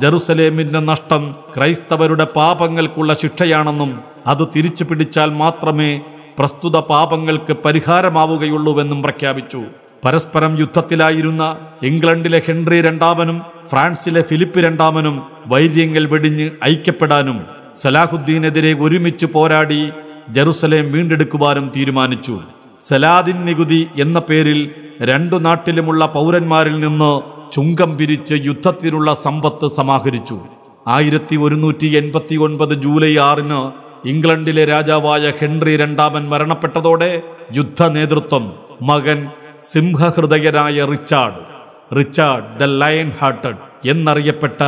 ജെറുസലേമിന്റെ നഷ്ടം ക്രൈസ്തവരുടെ പാപങ്ങൾക്കുള്ള ശിക്ഷയാണെന്നും അത് തിരിച്ചു പിടിച്ചാൽ മാത്രമേ പ്രസ്തുത പാപങ്ങൾക്ക് പരിഹാരമാവുകയുള്ളൂവെന്നും പ്രഖ്യാപിച്ചു. പരസ്പരം യുദ്ധത്തിലായിരുന്ന ഇംഗ്ലണ്ടിലെ ഹെൻറി രണ്ടാമനും ഫ്രാൻസിലെ ഫിലിപ്പ് രണ്ടാമനും വൈര്യങ്ങൾ വെടിഞ്ഞ് ഐക്യപ്പെടാനും സലാഹുദ്ദീനെതിരെ ഒരുമിച്ച് പോരാടി ജെറുസലേം വീണ്ടെടുക്കുവാനും തീരുമാനിച്ചു. സലാദിൻ നികുതി എന്ന പേരിൽ രണ്ടു നാട്ടിലുമുള്ള പൗരന്മാരിൽ നിന്ന് ചുങ്കം പിരിച്ച് യുദ്ധത്തിനുള്ള സമ്പത്ത് സമാഹരിച്ചു. ആയിരത്തി ഒരുന്നൂറ്റി എൺപത്തി ഒൻപത് ജൂലൈ ആറിന് ഇംഗ്ലണ്ടിലെ രാജാവായ ഹെൻറി രണ്ടാമൻ മരണപ്പെട്ടതോടെ യുദ്ധ നേതൃത്വം മകൻ സിംഹഹൃദയനായ Richard Richard the lion hearted എന്നറിയപ്പെട്ട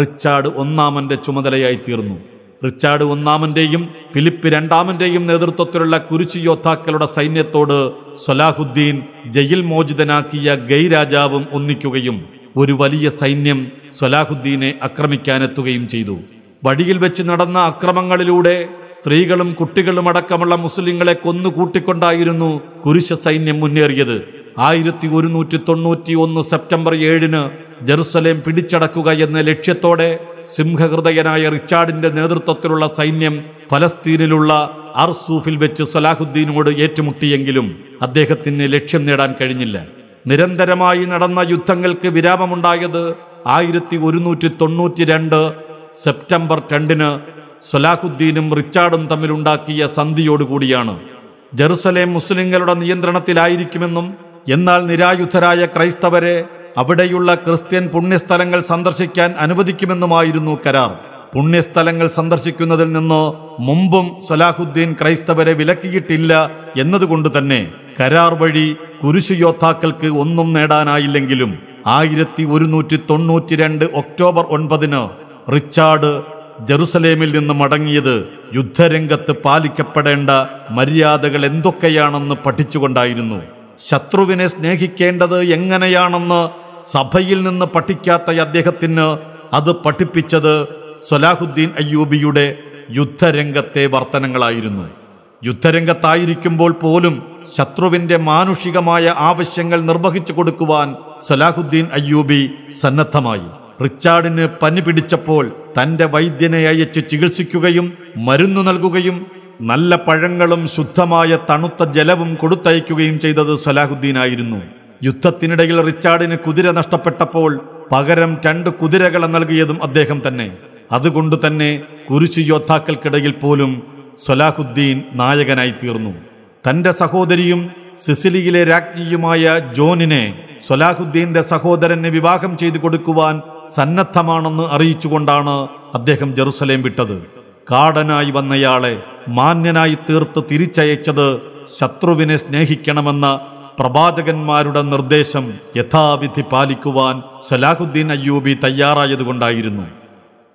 Richard ഒന്നാമന്റെ ചുമതലയായി തീർന്നു. റിച്ചാർഡ് ഒന്നാമന്റെയും ഫിലിപ്പ് രണ്ടാമന്റെയും നേതൃത്വത്തിലുള്ള കുരിശു യോദ്ധാക്കളുടെ സൈന്യത്തോട് സൊലാഹുദ്ദീൻ ജയിൽ മോചിതനാക്കിയ ഗൈ രാജാവും ഒന്നിക്കുകയും ഒരു വലിയ സൈന്യം സൊലാഹുദ്ദീനെ ആക്രമിക്കാനെത്തുകയും ചെയ്തു. വഴിയിൽ വെച്ച് നടന്ന അക്രമങ്ങളിലൂടെ സ്ത്രീകളും കുട്ടികളും അടക്കമുള്ള മുസ്ലിങ്ങളെ കൊന്നുകൂട്ടിക്കൊണ്ടായിരുന്നു കുരിശ സൈന്യം മുന്നേറിയത്. ആയിരത്തി ഒരുന്നൂറ്റി തൊണ്ണൂറ്റി ഒന്ന് സെപ്റ്റംബർ ഏഴിന് ജെറുസലേം പിടിച്ചടക്കുക എന്ന ലക്ഷ്യത്തോടെ സിംഹഹൃദയനായ റിച്ചാർഡിന്റെ നേതൃത്വത്തിലുള്ള സൈന്യം ഫലസ്തീനിലുള്ള അർസൂഫിൽ വെച്ച് സലാഹുദ്ദീനോട് ഏറ്റുമുട്ടിയെങ്കിലും അദ്ദേഹത്തിന് ലക്ഷ്യം നേടാൻ കഴിഞ്ഞില്ല. നിരന്തരമായി നടന്ന യുദ്ധങ്ങൾക്ക് വിരാമമുണ്ടായത് ആയിരത്തി ഒരുന്നൂറ്റി തൊണ്ണൂറ്റി രണ്ട് സെപ്റ്റംബർ രണ്ടിന് സലാഹുദ്ദീനും റിച്ചാർഡും തമ്മിലുണ്ടാക്കിയ സന്ധിയോടുകൂടിയാണ്. ജെറുസലേം മുസ്ലിങ്ങളുടെ നിയന്ത്രണത്തിലായിരിക്കുമെന്നും എന്നാൽ നിരായുധരായ ക്രൈസ്തവരെ അവിടെയുള്ള ക്രിസ്ത്യൻ പുണ്യസ്ഥലങ്ങൾ സന്ദർശിക്കാൻ അനുവദിക്കുമെന്നുമായിരുന്നു കരാർ. പുണ്യസ്ഥലങ്ങൾ സന്ദർശിക്കുന്നതിൽ നിന്ന് മുമ്പും സലാഹുദ്ദീൻ ക്രൈസ്തവരെ വിലക്കിയിട്ടില്ല എന്നതുകൊണ്ട് തന്നെ കരാർ വഴി കുരിശു യോദ്ധാക്കൾക്ക് ഒന്നും നേടാനായില്ലെങ്കിലും ആയിരത്തി ഒരുന്നൂറ്റി തൊണ്ണൂറ്റി രണ്ട് ഒക്ടോബർ ഒൻപതിന് റിച്ചാർഡ് ജെറുസലേമിൽ നിന്ന് മടങ്ങിയത് യുദ്ധരംഗത്ത് പാലിക്കപ്പെടേണ്ട മര്യാദകൾ എന്തൊക്കെയാണെന്ന് പഠിച്ചുകൊണ്ടായിരുന്നു. ശത്രുവിനെ സ്നേഹിക്കേണ്ടത് എങ്ങനെയാണെന്ന് സഭയിൽ നിന്ന് പഠിക്കാത്ത അദ്ദേഹത്തിന് അത് പഠിപ്പിച്ചത് സലാഹുദ്ദീൻ അയ്യൂബിയുടെ യുദ്ധരംഗത്തെ വർത്തനങ്ങളായിരുന്നു. യുദ്ധരംഗത്തായിരിക്കുമ്പോൾ പോലും ശത്രുവിന്റെ മാനുഷികമായ ആവശ്യങ്ങൾ നിർവഹിച്ചു കൊടുക്കുവാൻ സലാഹുദ്ദീൻ അയ്യൂബി സന്നദ്ധമായി. റിച്ചാർഡിന് പനി പിടിച്ചപ്പോൾ തന്റെ വൈദ്യനെ അയച്ച് ചികിത്സിക്കുകയും മരുന്ന് നൽകുകയും നല്ല പഴങ്ങളും ശുദ്ധമായ തണുത്ത ജലവും കൊടുത്തയക്കുകയും ചെയ്തത് സലാഹുദ്ദീനായിരുന്നു. യുദ്ധത്തിനിടയിൽ റിച്ചാർഡിന് കുതിര നഷ്ടപ്പെട്ടപ്പോൾ പകരം രണ്ട് കുതിരകളെ നൽകിയതും അദ്ദേഹം തന്നെ. അതുകൊണ്ട് തന്നെ കുരിശു യോദ്ധാക്കൾക്കിടയിൽ പോലും സൊലാഹുദ്ദീൻ നായകനായി തീർന്നു. തന്റെ സഹോദരിയും സിസിലിയിലെ രാജ്ഞിയുമായ ജോനിനെ സൊലാഹുദ്ദീന്റെ സഹോദരന് വിവാഹം ചെയ്തു കൊടുക്കുവാൻ സന്നദ്ധമാണെന്ന് അറിയിച്ചുകൊണ്ടാണ് അദ്ദേഹം ജെറുസലേം വിട്ടത്. കാടനായി വന്നയാളെ മാന്യനായി തീർത്ത് തിരിച്ചയച്ചത് ശത്രുവിനെ സ്നേഹിക്കണമെന്ന പ്രവാചകന്മാരുടെ നിർദ്ദേശം യഥാവിധി പാലിക്കുവാൻ സലാഹുദ്ദീൻ അയ്യൂബി തയ്യാറായതുകൊണ്ടായിരുന്നു.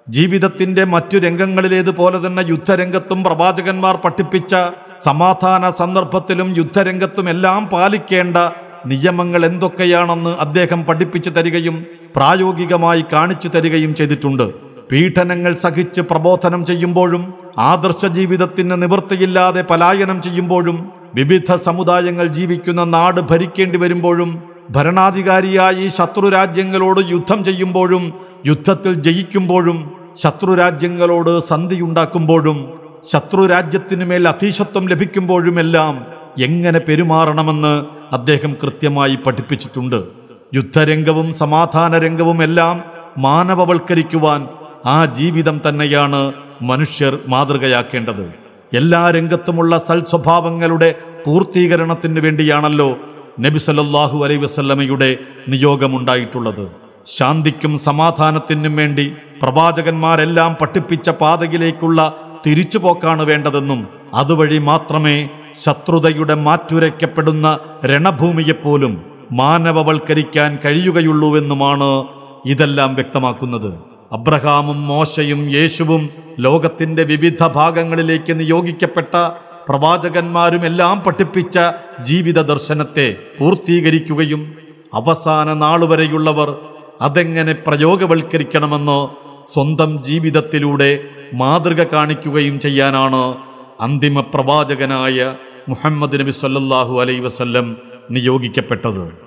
ജീവിതത്തിന്റെ മറ്റു രംഗങ്ങളിലേതുപോലെ തന്നെ യുദ്ധരംഗത്തും പ്രവാചകന്മാർ പഠിപ്പിച്ച സമാധാന സന്ദർഭത്തിലും യുദ്ധരംഗത്തും എല്ലാം പാലിക്കേണ്ട നിയമങ്ങൾ എന്തൊക്കെയാണെന്ന് അദ്ദേഹം പഠിപ്പിച്ചു തരികയും പ്രായോഗികമായി കാണിച്ചു തരികയും ചെയ്തിട്ടുണ്ട്. പീഡനങ്ങൾ സഹിച്ച് പ്രബോധനം ചെയ്യുമ്പോഴും ആദർശ ജീവിതത്തിന് നിവൃത്തിയില്ലാതെ പലായനം ചെയ്യുമ്പോഴും വിവിധ സമുദായങ്ങൾ ജീവിക്കുന്ന നാട് ഭരിക്കേണ്ടി വരുമ്പോഴും ഭരണാധികാരിയായി ശത്രുരാജ്യങ്ങളോട് യുദ്ധം ചെയ്യുമ്പോഴും യുദ്ധത്തിൽ ജയിക്കുമ്പോഴും ശത്രുരാജ്യങ്ങളോട് സന്ധിയുണ്ടാക്കുമ്പോഴും ശത്രുരാജ്യത്തിനു മേൽ അധീശത്വം ലഭിക്കുമ്പോഴുമെല്ലാം എങ്ങനെ പെരുമാറണമെന്ന് അദ്ദേഹം കൃത്യമായി പഠിപ്പിച്ചിട്ടുണ്ട്. യുദ്ധരംഗവും സമാധാന രംഗവും എല്ലാം മാനവവൽക്കരിക്കുവാൻ ആ ജീവിതം തന്നെയാണ് മനുഷ്യർ മാതൃകയാക്കേണ്ടത്. എല്ലാ രംഗത്തുമുള്ള സൽസ്വഭാവങ്ങളുടെ പൂർത്തീകരണത്തിന് വേണ്ടിയാണല്ലോ നബി സല്ലാഹു അലൈ വസല്ലമയുടെ നിയോഗമുണ്ടായിട്ടുള്ളത്. ശാന്തിക്കും സമാധാനത്തിനും വേണ്ടി പ്രവാചകന്മാരെല്ലാം പഠിപ്പിച്ച പാതയിലേക്കുള്ള തിരിച്ചുപോക്കാണ് വേണ്ടതെന്നും അതുവഴി മാത്രമേ ശത്രുതയുടെ മാറ്റുരയ്ക്കപ്പെടുന്ന രണഭൂമിയെപ്പോലും മാനവവൽക്കരിക്കാൻ കഴിയുകയുള്ളൂവെന്നുമാണ് ഇതെല്ലാം വ്യക്തമാക്കുന്നത്. അബ്രഹാമും മോശയും യേശുവും ലോകത്തിന്റെ വിവിധ ഭാഗങ്ങളിലേക്ക് നിയോഗിക്കപ്പെട്ട പ്രവാചകന്മാരും എല്ലാം പഠിപ്പിച്ച ജീവിത ദർശനത്തെ പൂർത്തീകരിക്കുകയും അവസാന നാളുവരെയുള്ളവർ അതെങ്ങനെ പ്രയോഗവൽക്കരിക്കണമെന്നോ സ്വന്തം ജീവിതത്തിലൂടെ മാതൃക കാണിക്കുകയും ചെയ്യാനാണ് അന്തിമ പ്രവാചകനായ മുഹമ്മദ് നബി സല്ലാഹു അലൈ വസല്ലം നിയോഗിക്കപ്പെട്ടത്.